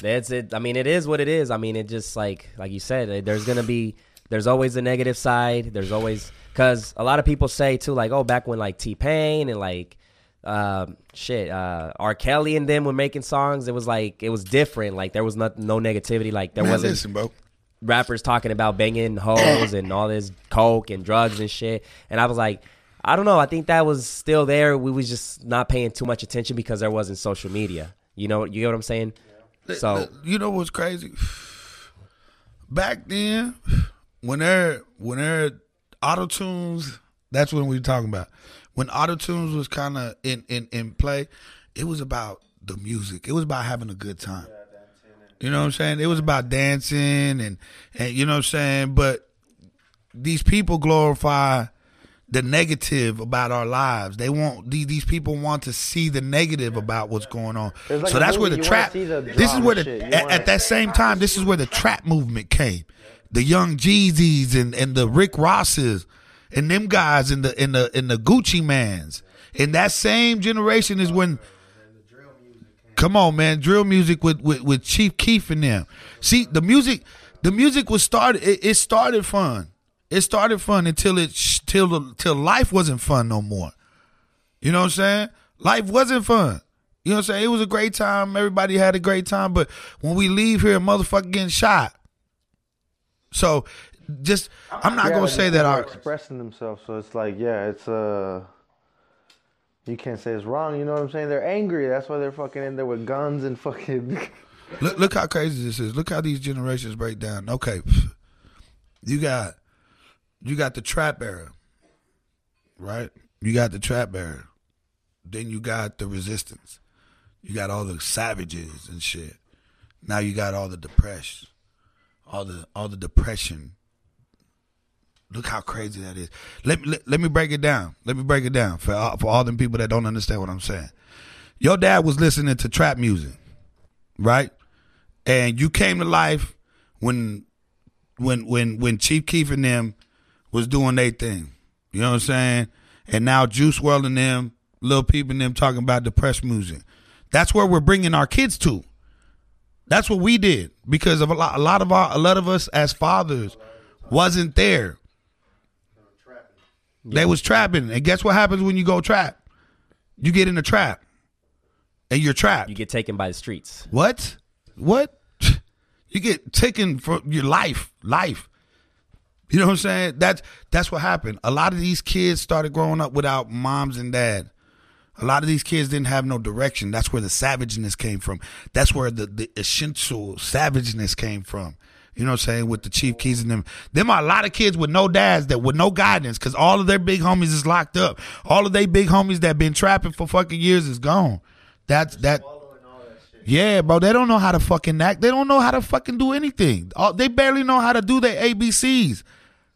That's it. I mean, it is what it is. I mean, it just like like you said, eh, there's gonna be there's always a negative side. There's always because a lot of people say too, like, oh, back when like T Pain and like um, shit, uh, R. Kelly and them were making songs, it was like it was different. Like there was not no negativity. Like there Man, wasn't listen, bro. rappers talking about banging hoes and all this coke and drugs and shit. And I was like, I don't know. I think that was still there. We was just not paying too much attention because there wasn't social media. You know, you get what I'm saying? So you know what's crazy? Back then, when they're when they're auto tunes, that's what we were talking about. When auto tunes was kind of in, in in play, it was about the music. It was about having a good time. You know what I'm saying? It was about dancing and and you know what I'm saying. But these people glorify the negative about our lives. They want these these people want to see the negative about what's going on. Like so a that's where the trap. the this is where the at, at that same time. This is where the trap movement came. The young Jeezys and and the Rick Rosses and them guys in the in the in the Gucci mans. In that same generation is when. Come on, man! Drill music with, with, with Chief Keef and them. See, the music, the music was started. It, it started fun. It started fun until it till till life wasn't fun no more. You know what I'm saying? Life wasn't fun. You know what I'm saying? It was a great time. Everybody had a great time, but when we leave here, a motherfucker getting shot. So, just I'm not Yeah, gonna say that are expressing themselves, so it's like, yeah, it's uh you can't say it's wrong. You know what I'm saying? They're angry. That's why they're fucking in there with guns and fucking. Look, look how crazy this is. Look how these generations break down. Okay, you got you got the trap era, right? You got the trap era. Then you got the resistance. You got all the savages and shit. Now you got all the depression, all the all the depression. Look how crazy that is. Let me let, let me break it down. Let me break it down for all, for all them people that don't understand what I'm saying. Your dad was listening to trap music, right? And you came to life when when when when Chief Keef and them was doing their thing. You know what I'm saying? And now Juice WRLD and them, Lil Peep and them talking about depressed music. That's where we're bringing our kids to. That's what we did because of a lot, a lot of our, a lot of us as fathers wasn't there. They was trapping, and guess what happens when you go trap? You get in a trap, and you're trapped. You get taken by the streets. What? What? You get taken for your life, life. You know what I'm saying? That's that's what happened. A lot of these kids started growing up without moms and dad. A lot of these kids didn't have no direction. That's where the savageness came from. That's where the, the essential savageness came from. You know what I'm saying? With the Chief Keefs and them. Them are a lot of kids with no dads that with no guidance because all of their big homies is locked up. All of their big homies that been trapping for fucking years is gone. That's that yeah, bro. They don't know how to fucking act. They don't know how to fucking do anything. All, they barely know how to do their ABCs.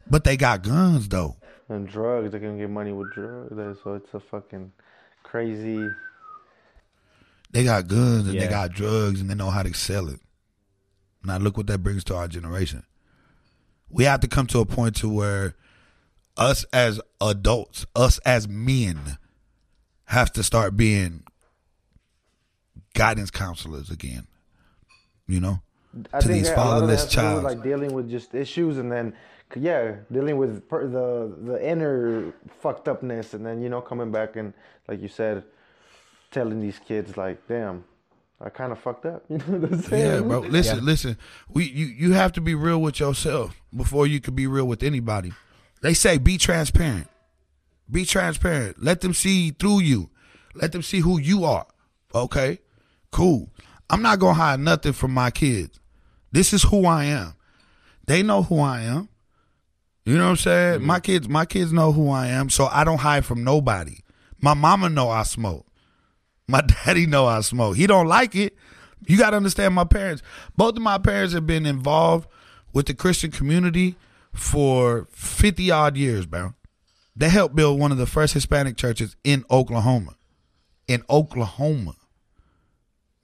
But they got guns though. And drugs, they can get money with drugs. So it's a fucking crazy. They got guns and Yeah. they got drugs and they know how to sell it. Now look what that brings to our generation. We have to come to a point to where us as adults, us as men, have to start being guidance counselors again. You know? I To think these that a lot of that fatherless has to do with, child. like dealing with just issues, and then yeah, dealing with per- the the inner fucked upness, and then you know coming back and like you said, telling these kids like, damn, I kind of fucked up. You know what I'm saying? Yeah, bro. Listen, listen. We you you have to be real with yourself before you can be real with anybody. They say be transparent. Be transparent. Let them see through you. Let them see who you are. Okay? Cool. I'm not going to hide nothing from my kids. This is who I am. They know who I am. You know what I'm saying? Mm-hmm. My kids my kids know who I am, so I don't hide from nobody. My mama know I smoke. My daddy know I smoke. He don't like it. You got to understand my parents. Both of my parents have been involved with the Christian community for 50 odd years, bro. They helped build one of the first Hispanic churches in Oklahoma. In Oklahoma.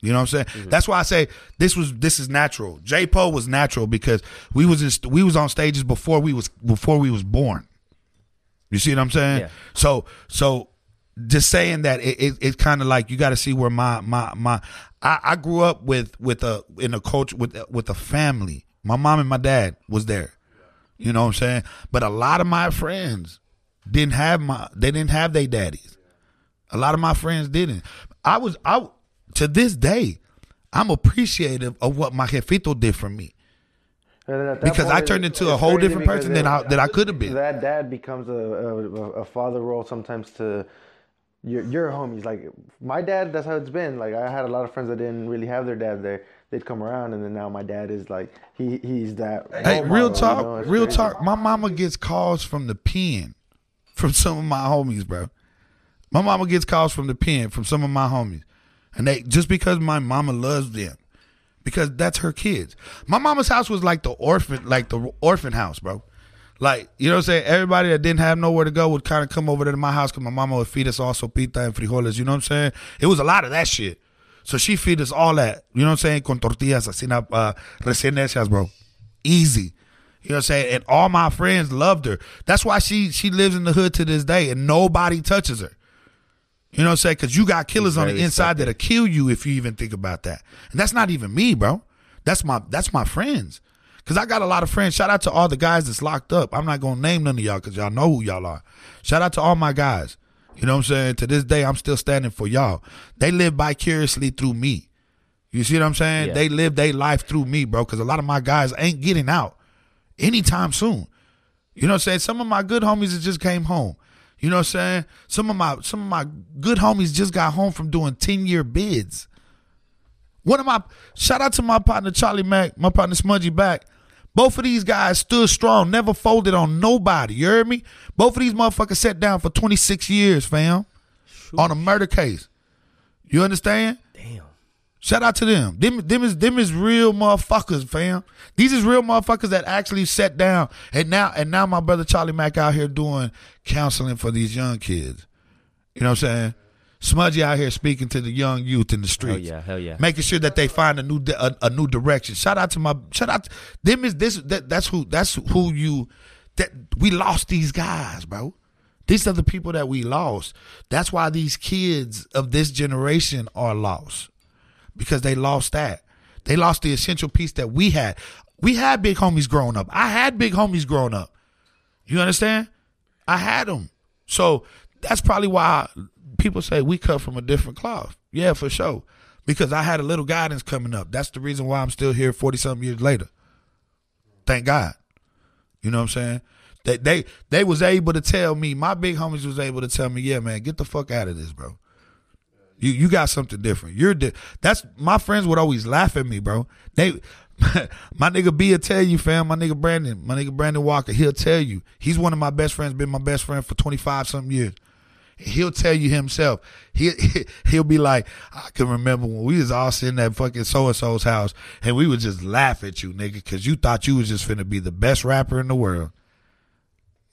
You know what I'm saying? Mm-hmm. That's why I say this was this is natural. J Po was natural because we was in, we was on stages before we was before we was born. You see what I'm saying? Yeah. So so just saying that it, it it's kind of like you got to see where my my my I, I grew up with with a in a culture with with a family. My mom and my dad was there. You know what I'm saying? But a lot of my friends didn't have my they didn't have their daddies. A lot of my friends didn't. I was I to this day I'm appreciative of what my jefito did for me. Because I turned into a whole different person than I- that I could have been. That dad becomes a, a a father role sometimes to your your homies. Like my dad, that's how it's been. Like I had a lot of friends that didn't really have their dad there. They'd come around, and then now my dad is like he he's that. Hey, real model, talk, you know? Real crazy. talk. My mama gets calls from the pen from some of my homies, bro. My mama gets calls from the pen from some of my homies. And they just because my mama loves them. Because that's her kids. My mama's house was like the orphan like the orphan house, bro. Like, you know what I'm saying? Everybody that didn't have nowhere to go would kind of come over to my house because my mama would feed us all sopita and frijoles. You know what I'm saying? It was a lot of that shit. So she feed us all that. You know what I'm saying? Con tortillas, así, uh, recién hechas, bro. Easy. You know what I'm saying? And all my friends loved her. That's why she she lives in the hood to this day and nobody touches her. You know what I'm saying? Because you got killers on the inside that'll kill you if you even think about that. And that's not even me, bro. That's my that's my friends. Cause I got a lot of friends. Shout out to all the guys that's locked up. I'm not gonna name none of y'all because y'all know who y'all are. Shout out to all my guys. You know what I'm saying? To this day, I'm still standing for y'all. They live vicariously through me. You see what I'm saying? Yeah. They live their life through me, bro. Because a lot of my guys ain't getting out anytime soon. You know what I'm saying? Some of my good homies that just came home. You know what I'm saying? Some of my some of my good homies just got home from doing 10 year bids. One of my shout out to my partner Charlie Mack, my partner Smudgy Back. Both of these guys stood strong, never folded on nobody. You heard me? Both of these motherfuckers sat down for 26 years, fam, on a murder case. You understand? Damn. Shout out to them. Them, them is them is real motherfuckers, fam. These is real motherfuckers that actually sat down. And now and now my brother Charlie Mack out here doing counseling for these young kids. You know what I'm saying? Smudgy out here speaking to the young youth in the streets. Hell yeah, hell yeah. Making sure that they find a new di- a, a new direction. Shout out to my shout out to, them is this that, that's who that's who you that we lost these guys, bro. These are the people that we lost. That's why these kids of this generation are lost because they lost that. They lost the essential piece that we had. We had big homies growing up. I had big homies growing up. You understand? I had them. So that's probably why people say we cut from a different cloth. Yeah, for sure. Because I had a little guidance coming up. That's the reason why I'm still here 40 something years later. Thank God. You know what I'm saying? They they they was able to tell me, my big homies was able to tell me, yeah, man, get the fuck out of this, bro. You you got something different. You're di- that's my friends would always laugh at me, bro. They my nigga B will tell you, fam. My nigga Brandon, my nigga Brandon Walker, he'll tell you. He's one of my best friends. Been my best friend for twenty five something years. He'll tell you himself. He he'll be like, I can remember when we was all sitting at fucking so and so's house, and we would just laugh at you, nigga, because you thought you was just finna be the best rapper in the world.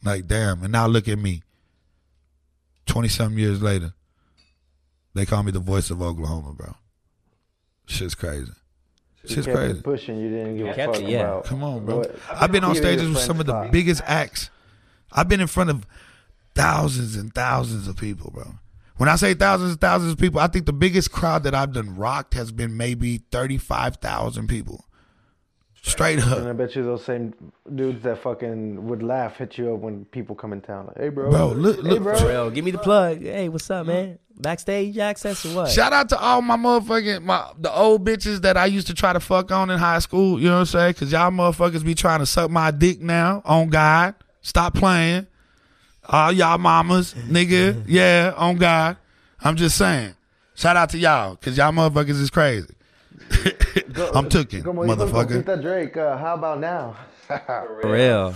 Like damn, and now look at me. Twenty something years later, they call me the voice of Oklahoma, bro. Shit's crazy. You Shit's crazy. pushing. You didn't give a fuck yeah. about. Come on, bro. I've been on stages with some of the thought. biggest acts. I've been in front of thousands and thousands of people, bro. When I say thousands and thousands of people, I think the biggest crowd that I've done rocked has been maybe 35,000 people. Straight up. And I bet you those same dudes that fucking would laugh hit you up when people come in town. Like, hey, bro. Bro, look- hey, look- bro. For real. Give me the plug. Hey, what's up, man? Backstage access or what? Shout out to all my motherfucking my the old bitches that I used to try to fuck on in high school. You know what I'm saying? Cause y'all motherfuckers be trying to suck my dick now. On God, stop playing. All y'all mamas, nigga, yeah, on God. I'm just saying. Shout out to y'all, cause y'all motherfuckers is crazy. I'm tooking, Como dijo motherfucker. Compita Drake, uh, how about now? For real.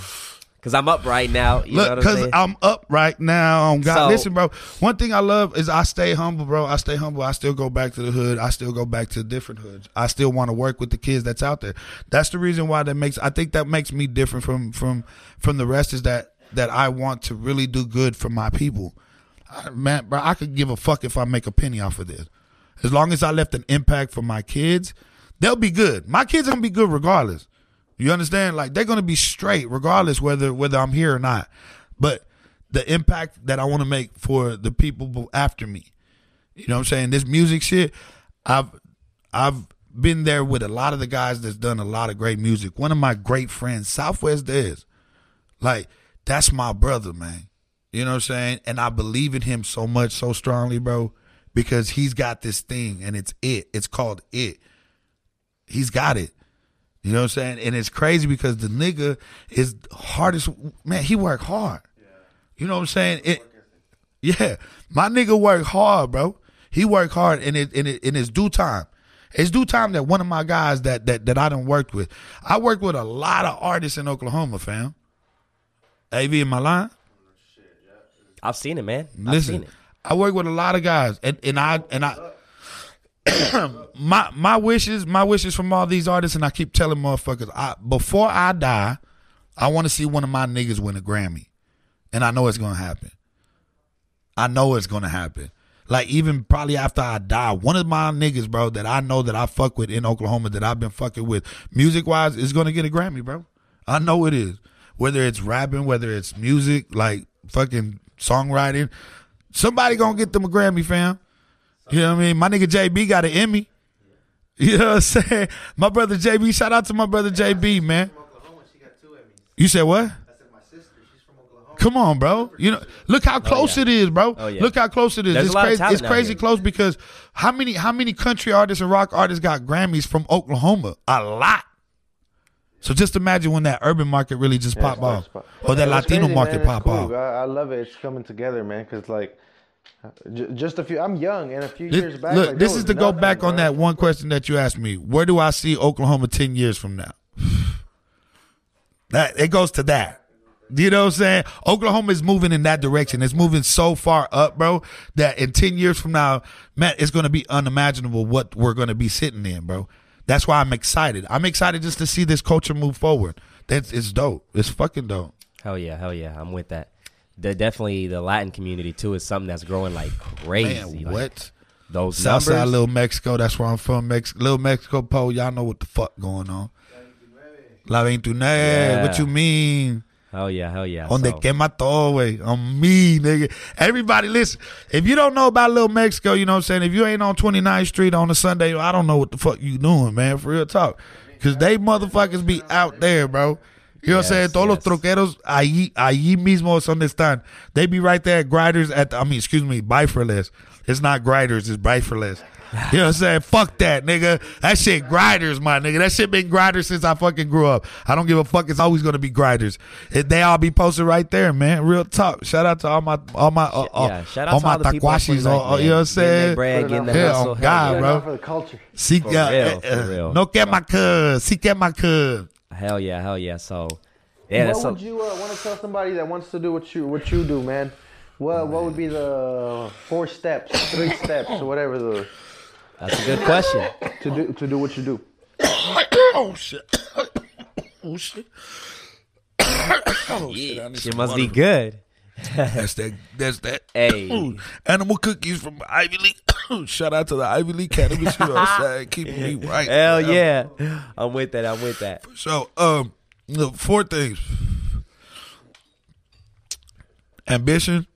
Cause I'm up right now. You know Look, what I'm cause saying? I'm up right now. On God, So- listen, bro. One thing I love is I stay humble, bro. I stay humble. I still go back to the hood. I still go back to different hoods. I still want to work with the kids that's out there. That's the reason why that makes. I think that makes me different from from from the rest. Is that that I want to really do good for my people. I, man, bro, I could give a fuck if I make a penny off of this. As long as I left an impact for my kids, they'll be good. My kids are gonna be good regardless. You understand? Like they're gonna be straight regardless whether whether I'm here or not. But the impact that I want to make for the people after me. You know what I'm saying? This music shit, I've I've been there with a lot of the guys that's done a lot of great music. One of my great friends, Southwest Dez. Like, that's my brother, man. You know what I'm saying? And I believe in him so much, so strongly, bro, because he's got this thing and it's it. It's called it. He's got it. You know what I'm saying? And it's crazy because the nigga is hardest man, he work hard. You know what I'm saying? It Yeah. My nigga work hard, bro. He work hard in it in it in his due time. It's due time that one of my guys that that that I done worked with. I worked with a lot of artists in Oklahoma, fam. AV in my line? I've seen it, man. I've Listen, seen it. I work with a lot of guys, and, and I and I my my wishes, my wishes from all these artists, and I keep telling motherfuckers, I before I die, I want to see one of my niggas win a Grammy, and I know it's gonna happen. I know it's gonna happen. Like even probably after I die, one of my niggas, bro, that I know that I fuck with in Oklahoma, that I've been fucking with, music wise, is gonna get a Grammy, bro. I know it is. Whether it's rapping, whether it's music, like fucking songwriting, somebody gonna get them a Grammy, fam. You know what I mean? My nigga JB got an Emmy. You know what I'm saying? My brother JB, shout out to my brother JB, man. Oklahoma, she got two Emmys. You said what? I said my sister, she's from Oklahoma. Come on, bro. You know, look how oh, close yeah. it is, bro. Oh, yeah. Look how close it is. There's it's a lot of crazy. talent It's crazy here. close because how many how many country artists and rock artists got Grammys from Oklahoma? A lot. So just imagine when that urban market really just pop off, or that Latino crazy, market man. Pop cool. off. I, I love it. It's coming together, man. Cause like, J- just a few. I'm young, and a few This- years back. look, like, this is to go nothing, back on that one question that you asked me. Where do I see Oklahoma ten years from now? That it goes to that. You know what I'm saying? Oklahoma is moving in that direction. It's moving so far up, bro, that in 10 years from now, man, it's going to be unimaginable what we're going to be sitting in, bro. That's why I'm excited. I'm excited just to see this culture move forward. That's it's dope. It's fucking dope. Hell yeah, hell yeah, I'm with that. The definitely the Latin community too is something that's growing like crazy. Man, like, what? those Southside numbers? Little Mexico, that's where I'm from. Mex- Little Mexico Pole, y'all know what the fuck going on. La 29, Yeah. what you mean? Hell yeah, hell yeah. On the So, que mató, way. On me, nigga. Everybody, listen. If you don't know about Little Mexico, you know what I'm saying? If you ain't on 29th Street on a Sunday, I don't know what the fuck you doing, man. For real talk. Because they motherfuckers be out there, bro. You know what I'm saying? Yes, Todos yes. los troqueros allí, allí mismo son están. They be right there at grinders at, the, I mean, excuse me, Biferless. It's not grinders, it's Biferless. You know what I'm saying? Fuck that, nigga. That shit grinders, my nigga. That shit been grinders since I fucking grew up. I don't give a fuck. It's always gonna be grinders. It, they all be posted right there, man. Real talk. Shout out to all my all my uh, uh, yeah, shout out all to my all the people at taquashis. 29th, all- all- you know what I'm man. Getting saying? bread, Put it getting the out. Yeah, hustle. on God, yeah. Bro. for the culture. Sí, For yeah, real, eh, for eh, real. No que my cuz. Sí que my cuz. Hell yeah, hell yeah. So yeah, that's what so, would you uh, want to tell somebody that wants to do what you what you do, man? What what would be the four steps, three steps, whatever the that's a good question. to do to do what you do? oh shit. oh shit. oh shit. I need It some must be water. good. That's that. That's that. Hey. Animal cookies from Ivy League. Shout out to the Ivy League Cannabis. You know what I'm? Keeping me right. Hell forever. yeah. I'm with that. I'm with that. So, um, look, four things: ambition,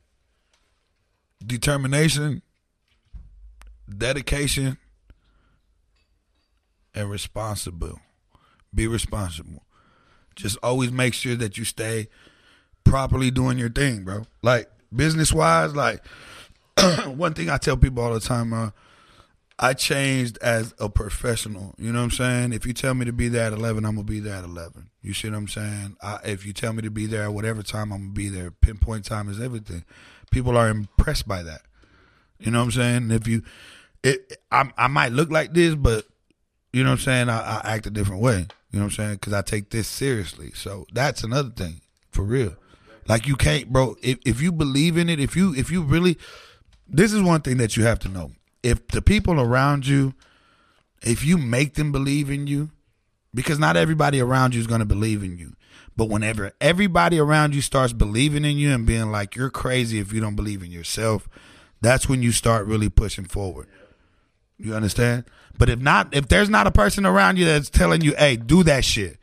determination, dedication, and responsible. Be responsible. Just always make sure that you stay properly doing your thing, bro. Like business wise, like one thing I tell people all the time, uh, I changed as a professional. You know what I'm saying? If you tell me to be there at 11, I'm gonna be there at 11. You see what I'm saying? I, if you tell me to be there at whatever time, I'm gonna be there. Pinpoint time is everything. People are impressed by that. You know what I'm saying? If you, it, I, I might look like this, but you know what I'm saying? I, I act a different way. You know what I'm saying? Because I take this seriously. So that's another thing for real. Like you can't, bro. If if you believe in it, if you if you really, this is one thing that you have to know. If the people around you, if you make them believe in you, because not everybody around you is going to believe in you. But whenever everybody around you starts believing in you and being like, you're crazy if you don't believe in yourself, that's when you start really pushing forward. You understand? But if not, if there's not a person around you that's telling you, hey, do that shit.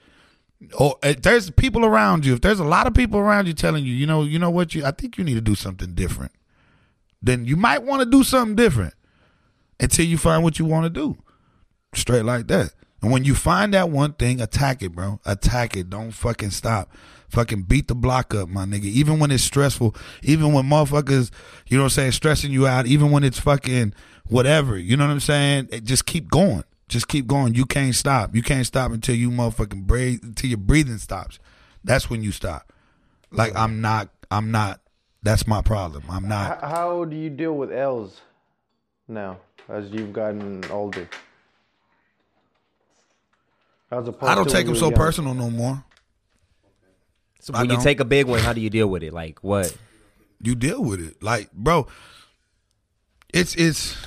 Or if there's people around you, if there's a lot of people around you telling you, you know, you know what you I think you need to do something different. Then you might want to do something different until you find what you want to do. Straight like that. And when you find that one thing, attack it, bro. Attack it. Don't fucking stop. Fucking beat the block up, my nigga. Even when it's stressful, even when motherfuckers, you know what I'm saying, stressing you out, even when it's fucking whatever, you know what I'm saying? It- just keep going. Just keep going. You can't stop. You can't stop until you motherfucking breathe, until your breathing stops. That's when you stop. Like, I'm not, I'm not, that's my problem. I'm not. How, how do you deal with L's now as you've gotten older? As opposed I don't to take them so young? personal no more. So I when you don't. take a big one, how do you deal with it? Like what? you deal with it. Like, bro, it's it's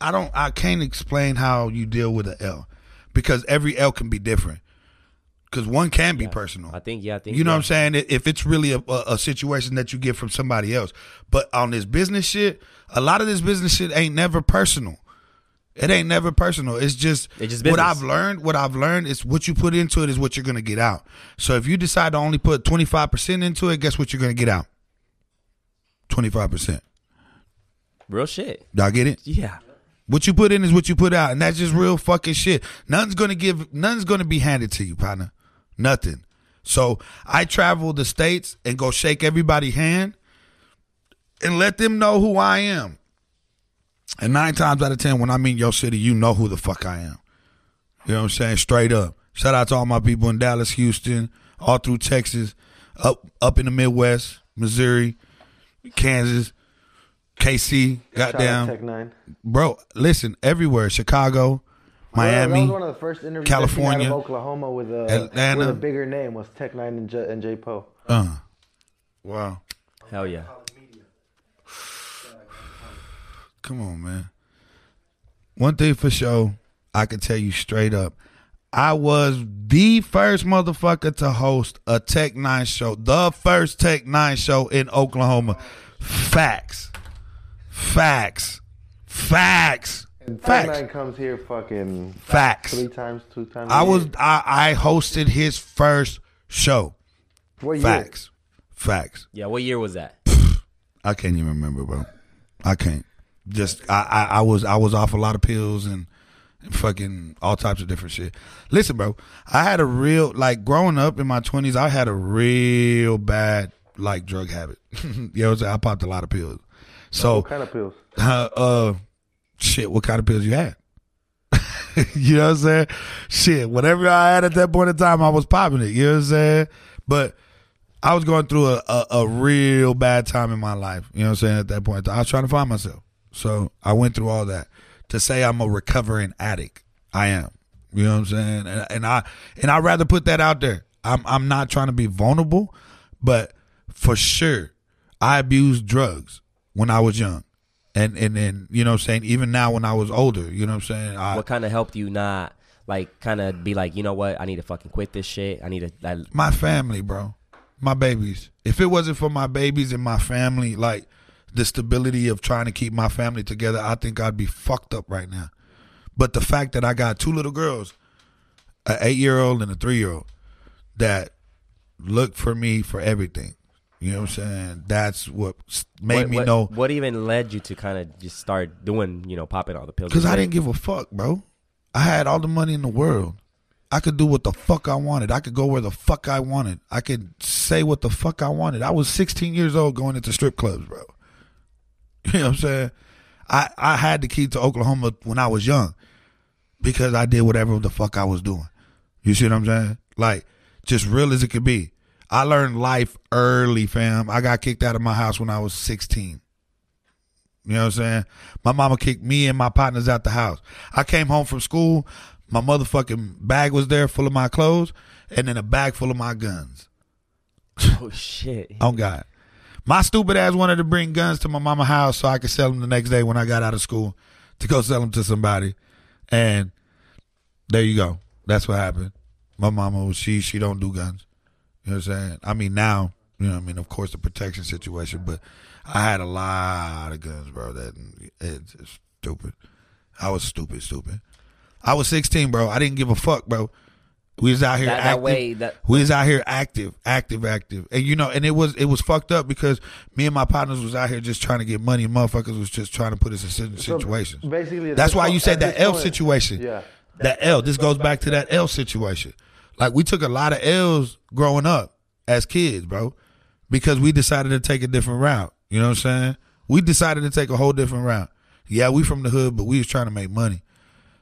I don't I can't explain how you deal with an L because every L can be different. Cause one can be personal. I think yeah, I think You know yeah. what I'm saying? If it's really a, a, a situation that you get from somebody else, but on this business shit, a lot of this business shit ain't never personal. It ain't never personal. It's just, It's just what. I've learned. What I've learned is what you put into it is what you're gonna get out. So if you decide to only put 25 percent into it, guess what you're gonna get out? 25 percent. Real shit. Y'all get it? Yeah. What you put in is what you put out, and that's just real fucking shit. Nothing's gonna give, nothing's gonna be handed to you, partner. Nothing. So I travel the states and go shake everybody's hand and let them know who I am. And nine times out of ten, when I'm in your city, you know who the fuck I am. You know what I'm saying? Straight up. Shout out to all my people in Dallas, Houston, all through Texas, up up in the Midwest, Missouri, Kansas, KC, Shout out goddamn, bro. Listen, everywhere, Chicago, Well, that Miami. was one of the first interviews California, out of Oklahoma with a Atlanta. with a bigger name was Tech N9ne and J, and J Poe. uh, wow. Hell yeah. College media. Come on, man. One thing for sure, I can tell you straight up. I was the first motherfucker to host a Tech N9ne show, the first Tech N9ne show in Oklahoma. Facts. Facts. Facts. And Tech N9ne comes here fucking Facts. three times, two times. I a was. I, I hosted his first show. what year? Facts. Facts. Yeah, what year was that? I can't even remember, bro. I can't. Just I, I, I was I was off a lot of pills and, and fucking all types of different shit. Listen, bro, I had a real like growing up in my twenties. I had a real bad like drug habit. you know what I'm saying? I popped a lot of pills. So What kind of pills? uh, uh shit, what kind of pills you had? you know what I'm saying? Shit, whatever I had at that point in time, I was popping it. You know what I'm saying? But I was going through a, a, a real bad time in my life. You know what I'm saying? At that point, in time. I was trying to find myself. So I went through all that. To say I'm a recovering addict, I am. You know what I'm saying? And, and I and I rather put that out there. I'm I'm not trying to be vulnerable, but for sure, I abused drugs when I was young. And and and you know what I'm saying, even now when I was older, you know what I'm saying? I, What kind of helped you not like kind of be like, you know what? I need to fucking quit this shit. I need to. Like, my family, bro. My babies. If it wasn't for my babies and my family, like the stability of trying to keep my family together, I think I'd be fucked up right now. But the fact that I got two little girls, an eight year old and a three year old, that look for me for everything. You know what I'm saying? That's what made what, me what- know what even led you to kind of just start doing, you know, popping all the pills. Because I didn't give a fuck, bro. I had all the money in the world. I could do what the fuck I wanted. I could go where the fuck I wanted. I could say what the fuck I wanted. I was 16 years old going into strip clubs, bro. You know what I'm saying? I, I had the key to Oklahoma when I was young because I did whatever the fuck I was doing. You see what I'm saying? Like, just real as it could be. I learned life early, fam. I got kicked out of my house when I was 16. You know what I'm saying? My mama kicked me and my partners out the house. I came home from school. My motherfucking bag was there full of my clothes and then a bag full of my guns. Oh shit. oh, God. My stupid ass wanted to bring guns to my mama house so I could sell them the next day when I got out of school to go sell them to somebody. And there you go. That's what happened. My mama she she don't do guns. You know what I'm saying? I mean now, you know I mean, of course the protection situation, but I had a lot of guns, bro. That it's stupid. I was stupid, stupid. I was 16, bro. I didn't give a fuck, bro. We was out here That, that active. way, that We was out here active, active, active, and you know, and it was it was fucked up because me and my partners was out here just trying to get money. Motherfuckers was just trying to put us in certain So, situations. basically, That's why you said that this L point- situation. Yeah. That L. This goes back to that L situation. Like we took a lot of L's growing up as kids, bro, because we decided to take a different route. You know what I'm saying? We decided to take a whole different route. Yeah, we from the hood, but we was trying to make money.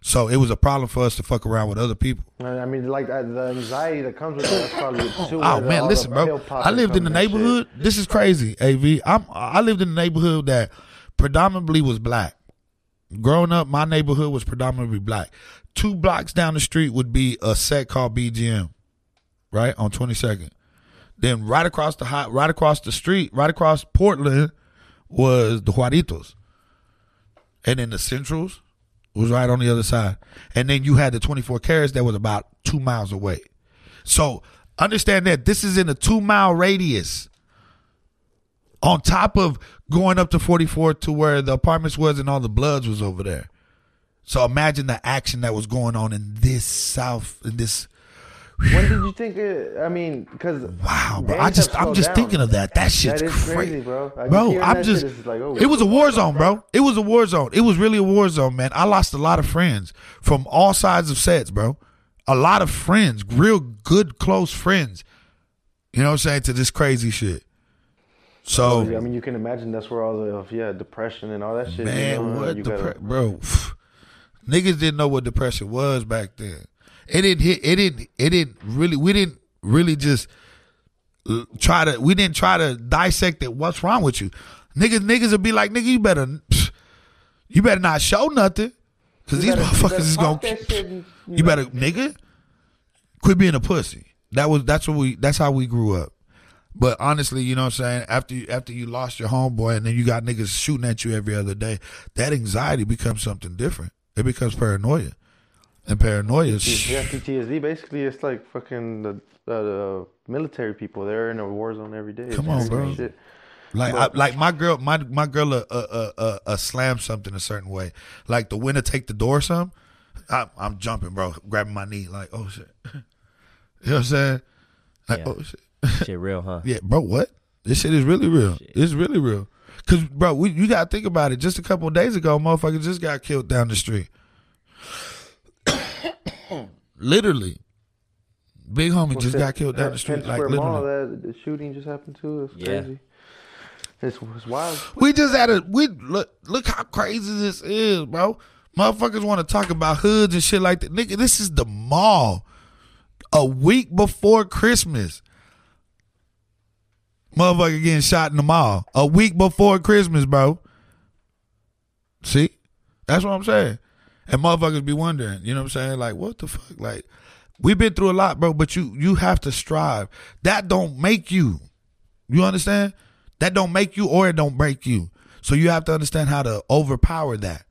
So it was a problem for us to fuck around with other people. I mean, like uh, the anxiety that comes with that. That's probably too. Oh man, listen, bro. I lived in the neighborhood. This is crazy, Av. I'm I lived in a neighborhood that predominantly was black. Growing up, my neighborhood was predominantly black. Two blocks down the street would be a set called BGM, right on 22nd. Then right across the hot, right across the street, right across Portland, was the Juaritos, and then the Centrals was right on the other side. And then you had the 24 carats that was about two miles away. So understand that this is in a two mile radius. On top of going up to 44 to where the apartments was and all the bloods was over there. So imagine the action that was going on in this south, in this. When did you think? It, I mean, because Wow, bro. I just, I'm just thinking of that. That shit's That is crazy, crazy, bro. Like, bro. I'm just. shit like, oh, it was a war zone, bro. It was a war zone. It was really a war zone, man. I lost a lot of friends from all sides of sets, bro. A lot of friends, real good, close friends. You know what I'm saying? To this crazy shit. So, I mean, you can imagine that's where all the yeah depression and all that shit. man, you know, what depre- gotta- bro? Niggas didn't know what depression was back then. It didn't hit. It didn't. It didn't really. We didn't really just try to. We didn't try to dissect it. What's wrong with you? Niggas, niggas will be like, nigga, you better, you better not show nothing, cause these better- motherfuckers is gonna. shit You better, nigga, quit being a pussy. That was that's what we that's how we grew up. But honestly, you know what I'm saying? After you after you lost your homeboy and then you got niggas shooting at you every other day, that anxiety becomes something different. It becomes paranoia. And paranoia is Yeah, PTSD. Basically, it's like fucking the, uh, the military people. They're in a war zone every day. Come on, bro. Shit. Like, I, like my girl, my my girl, uh, uh, uh, uh, slam something a certain way. Like the winner take the door, some. I, I'm jumping, bro, grabbing my knee, like, oh shit. you know what I'm saying? Like, Yeah. oh shit. Shit, real, huh? Yeah, bro, what? This shit is really real. Shit. It's really real. Cause, bro, we, you gotta think about it. Just a couple of days ago, motherfuckers just got killed down the street. Literally, big homie just got killed down uh, the street. Like Square Mall, that the shooting just happened too. It's Yeah. crazy. It's, it's wild. We just had a we look look how crazy this is, bro. Motherfuckers want to talk about hoods and shit like that. Nigga, this is the mall. A week before Christmas. Motherfucker getting shot in the mall. A week before Christmas, bro. See? That's what I'm saying. And motherfuckers be wondering, you know what I'm saying? Like, what the fuck? Like, we've been through a lot, bro, but you you have to strive. That don't make you. You understand? That don't make you or it don't break you. So you have to understand how to overpower that.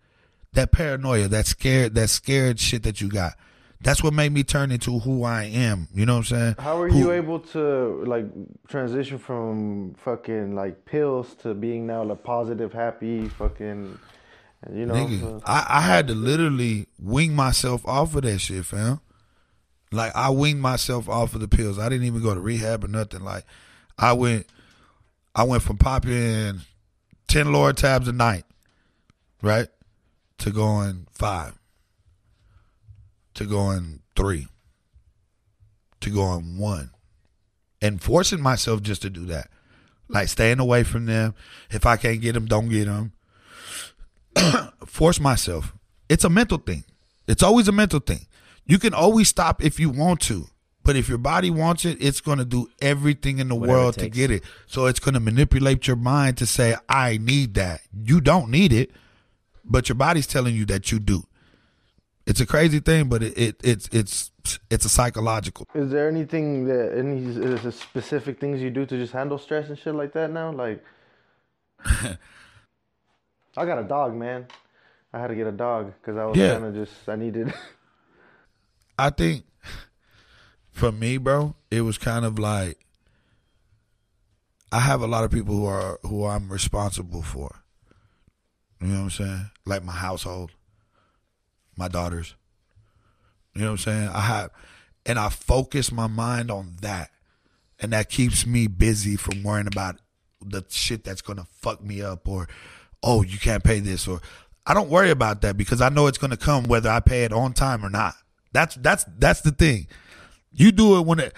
That paranoia, that scared, that scared shit that you got. That's what made me turn into who I am. You know what I'm saying? How are Who- you able to like transition from fucking like pills to being now like positive, happy, fucking, you know? Nigga, I, I had to literally wing myself off of that shit, fam. Like I winged myself off of the pills. I didn't even go to rehab or nothing. Like I went, I went from popping ten Lortabs a night, right, to going five, to going three, to going one, and forcing myself just to do that. Like staying away from them. If I can't get them, don't get them force myself. It's a mental thing. It's always a mental thing. You can always stop if you want to, but if your body wants it, it's going to do everything in the Whatever world to get it. So it's going to manipulate your mind to say, I need that. You don't need it, but your body's telling you that you do. It's a crazy thing, but it, it it's it's it's a psychological. Is there anything that any specific things you do to just handle stress and shit like that now? Like, I got a dog, man. I had to get a dog because I was Yeah. kind of just I needed. I think for me, bro, it was kind of like I have a lot of people who are who I'm responsible for. You know what I'm saying? Like my household, my daughters. You know what I'm saying? I have and I focus my mind on that. And that keeps me busy from worrying about the shit that's gonna fuck me up or oh you can't pay this or I don't worry about that because I know it's gonna come whether I pay it on time or not. That's that's that's the thing. You do it when it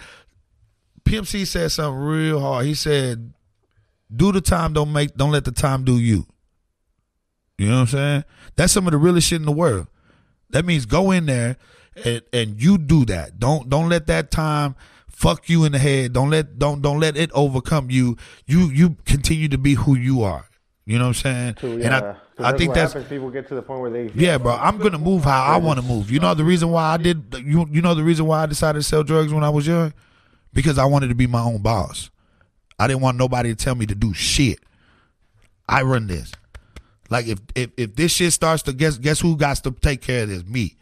PMC said something real hard. He said, "Do the time, don't make, don't let the time do you." You know what I'm saying? That's some of the realest shit in the world. That means go in there and and you do that. Don't don't let that time fuck you in the head. Don't let don't don't let it overcome you. You you continue to be who you are. You know what I'm saying? to, and yeah. I I think what that's happens. people get to the point where they yeah, bro. I'm gonna move how I want to move. You know the reason why I did. You you know the reason why I decided to sell drugs when I was young, because I wanted to be my own boss. I didn't want nobody to tell me to do shit. I run this. Like if if if this shit starts to guess guess who got to take care of this? Me.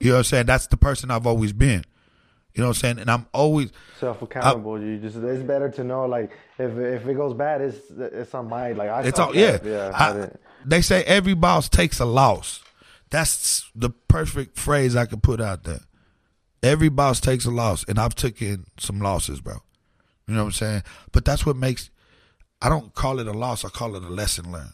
You know what I'm saying? That's the person I've always been. You know what I'm saying? And I'm always self accountable. You just it's better to know like if if it goes bad, it's it's on my like I It's fucked all yeah. yeah. I- I they say every boss takes a loss. That's the perfect phrase I could put out there. Every boss takes a loss, and I've taken some losses, bro. You know what I'm saying? But that's what makes. I don't call it a loss. I call it a lesson learned.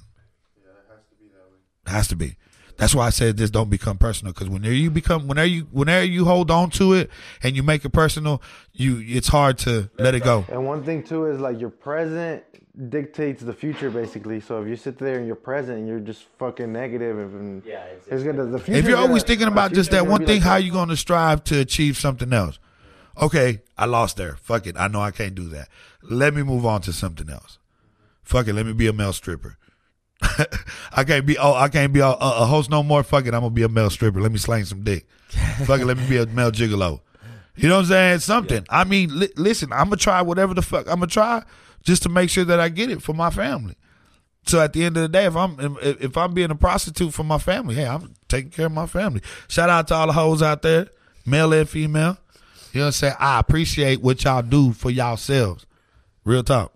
Yeah, it has to be that way. It has to be. That's why I said this don't become personal because whenever you become whenever you whenever you hold on to it and you make it personal, you it's hard to let it go. And one thing too is like your present dictates the future basically. So if you sit there in your present and you're just fucking negative and Yeah, it's- it's gonna the future. If you're always gonna- thinking about just that one thing, like how that. you going to strive to achieve something else? Okay, I lost there. Fuck it. I know I can't do that. Let me move on to something else. Fuck it, let me be a male stripper. I can't be oh I can't be a, uh, a host no more. Fuck it, I'm gonna be a male stripper. Let me slang some dick. Fuck it, let me be a male gigolo. You know what I'm saying? Something. I mean, li- listen, I'm gonna try whatever the fuck I'm gonna try just to make sure that I get it for my family. So at the end of the day, if I'm if, I'm being a prostitute for my family, hey, I'm taking care of my family. Shout out to all the hoes out there, male and female. You know what I'm saying? I appreciate what y'all do for y'all yourselves. Real talk.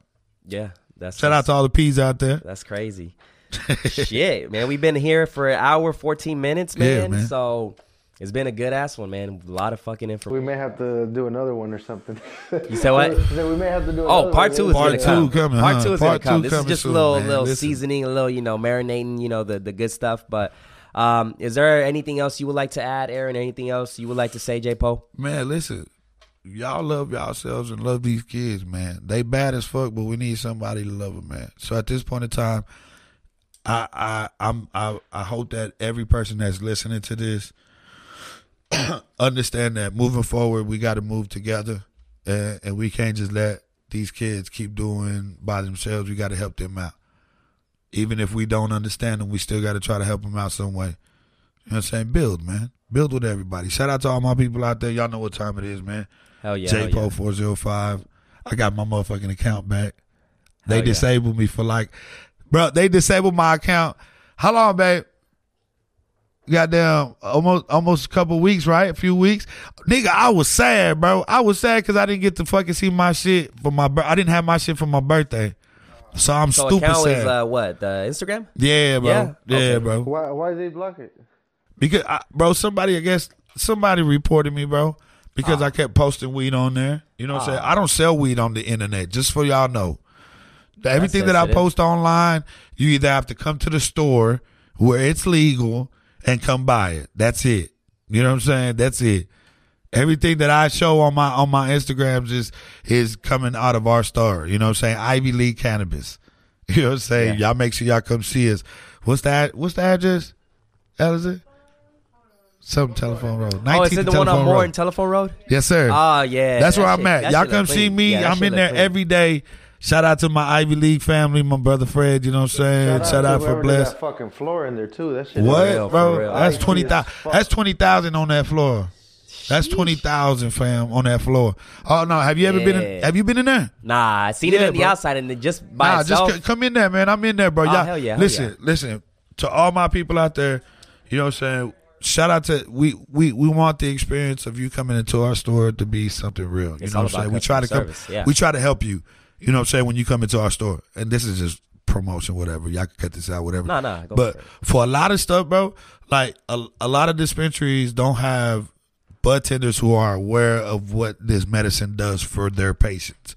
Yeah, that's Shout out to all the P's out there. That's crazy. Shit, man. We've been here for an hour, 14 minutes, man. Yeah, man. So it's been a good ass one, man. A lot of fucking information. We may have to do another one or something. You said what? We may have to do. Oh, another part one. two is Part gonna two come. coming, Part huh? two is Part gonna come. This is coming just a little, man. little Listen. seasoning, a little, you know, marinating, you know, the the good stuff. But um, is there anything else you would like to add, Aaron? Anything else you would like to say, J Po? Man, listen, y'all love yourselves and love these kids, man. They bad as fuck, but we need somebody to love them, man. So at this point in time, I I I'm I I hope that every person that's listening to this understand that moving forward, we got to move together, and, and we can't just let these kids keep doing by themselves. We got to help them out. Even if we don't understand them, we still got to try to help them out some way. You know what I'm saying? Build, man. Build with everybody. Shout out to all my people out there. Y'all know what time it is, man. Hell yeah, JPO yeah. four zero five. I got my motherfucking account back. They Hell yeah. disabled me for like, bro. They disabled my account. How long, babe? Goddamn, almost almost a couple weeks, right? A few weeks, nigga. I was sad, bro. I was sad because I didn't get to fucking see my shit for my. I didn't have my shit for my birthday, so I'm So stupid account sad. is uh, what the Instagram? yeah, bro. Yeah? Yeah, Okay. bro. Why? Why did they block it? Because, I, bro, somebody, I guess, somebody reported me, bro, because Ah. I kept posting weed on there. You know what I'm saying? I don't sell weed on the internet, just for y'all know. Everything that I post online, you either have to come to the store where it's legal and come buy it. That's it. You know what I'm saying? That's it. Everything that I show on my on my Instagrams is is coming out of our store. You know what I'm saying? Ivy League Cannabis. You know what I'm saying? Yeah. Y'all make sure y'all come see us. What's that? What's the address? How is it? Some telephone road. 19th Oh, is it the one on Moore and Telephone Road? Yes, sir. Oh yeah, That's that where I'm at. Y'all come see me. Yeah, I'm in there clean. every day. Shout out to my Ivy League family, my brother Fred. You know what I'm saying? Shout, to out for whoever did Bless. That fucking floor in there too. That shit. What, real, bro? real. That's Ivy twenty as That's twenty thousand on that floor. That's twenty thousand, fam, on that floor. Oh no, have you ever been? In, Yeah. have you been in there? Nah, I seen it Yeah, on the bro. outside and then just by Nah, itself. just c- come in there, man. I'm in there, bro. Oh, Y'all, hell yeah, hell listen, yeah. listen to all my people out there. You know what I'm saying? Shout out to we we we want the experience of you coming into our store to be something real. You It's know what I'm saying? We try to customer come, yeah. we try to help you. You know what I'm saying? When you come into our store, and this is just promotion, whatever. Y'all can cut this out, whatever. Nah, nah, go but for for a lot of stuff, bro, like a, a lot of dispensaries don't have bud tenders who are aware of what this medicine does for their patients.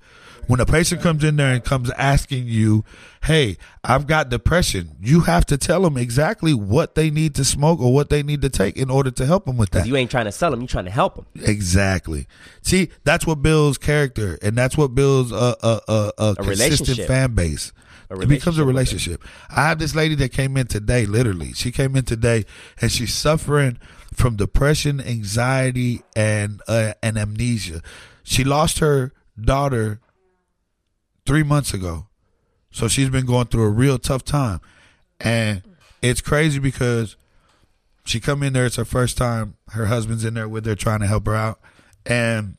When a patient comes in there and comes asking you, "Hey, I've got depression," you have to tell them exactly what they need to smoke or what they need to take in order to help them with that. you ain't trying to sell them, you're trying to help them. Exactly. See, that's what builds character, and that's what builds a a a, a, consistent fan base. It becomes a relationship relationship. I have this lady that came in today. Literally, she came in today, and she's suffering from depression, anxiety, and uh, and amnesia. She lost her daughter three months ago, so she's been going through a real tough time, and it's crazy because she come in there. It's her first time. Her husband's in there with her, trying to help her out, and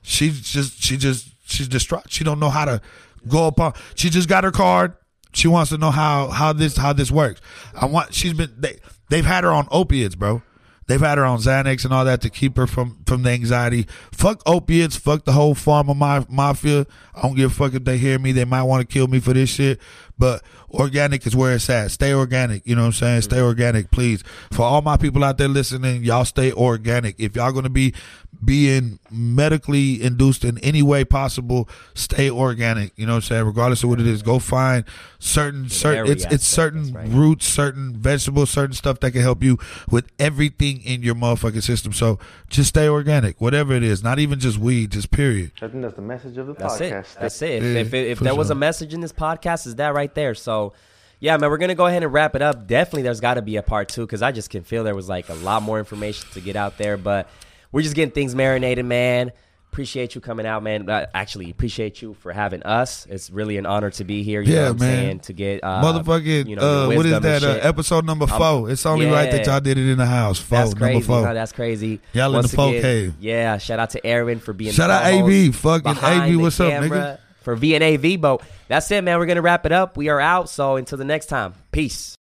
she's just she just she's distraught. She don't know how to go upon. She just got her card. She wants to know how how this how this works. I want. She's been they they've had her on opiates, bro. They've had her on Xanax and all that to keep her from from the anxiety. Fuck opiates. Fuck the whole pharma ma- mafia. I don't give a fuck if they hear me. They might want to kill me for this shit. But organic is where it's at. Stay organic. You know what I'm saying? Stay mm-hmm. organic, please. For all my people out there listening, y'all stay organic. If y'all gonna be being medically induced in any way possible, stay organic. You know what I'm saying? Regardless of what it is, go find certain certain dairy it's it's certain right. roots, certain vegetables, certain stuff that can help you with everything in your motherfucking system. So just stay organic, whatever it is. Not even just weed, just period. I think that's the message of the That's podcast. it. That's it. If, Yeah, if, if for there was a message in this podcast, is that right there? So, yeah, man, we're gonna go ahead and wrap it up. Definitely, there's got to be a part two because I just can feel there was like a lot more information to get out there, but we're just getting things marinated, man. appreciate you coming out, man. Uh, actually, appreciate you for having us. It's really an honor to be here. You know Yeah, what I'm man. saying? To get uh, Motherfucking, you know, uh, what is that? Uh, episode number four. it's only right that y'all did it in the house. Four, That's crazy. number four. huh? That's crazy. Y'all in the again, cave. Yeah. Shout out to Aaron for being. Shout out AB. Fucking AB, what's up, camera nigga? For VNA Vibo. That's it, man. We're gonna wrap it up. We are out. So until the next time. Peace.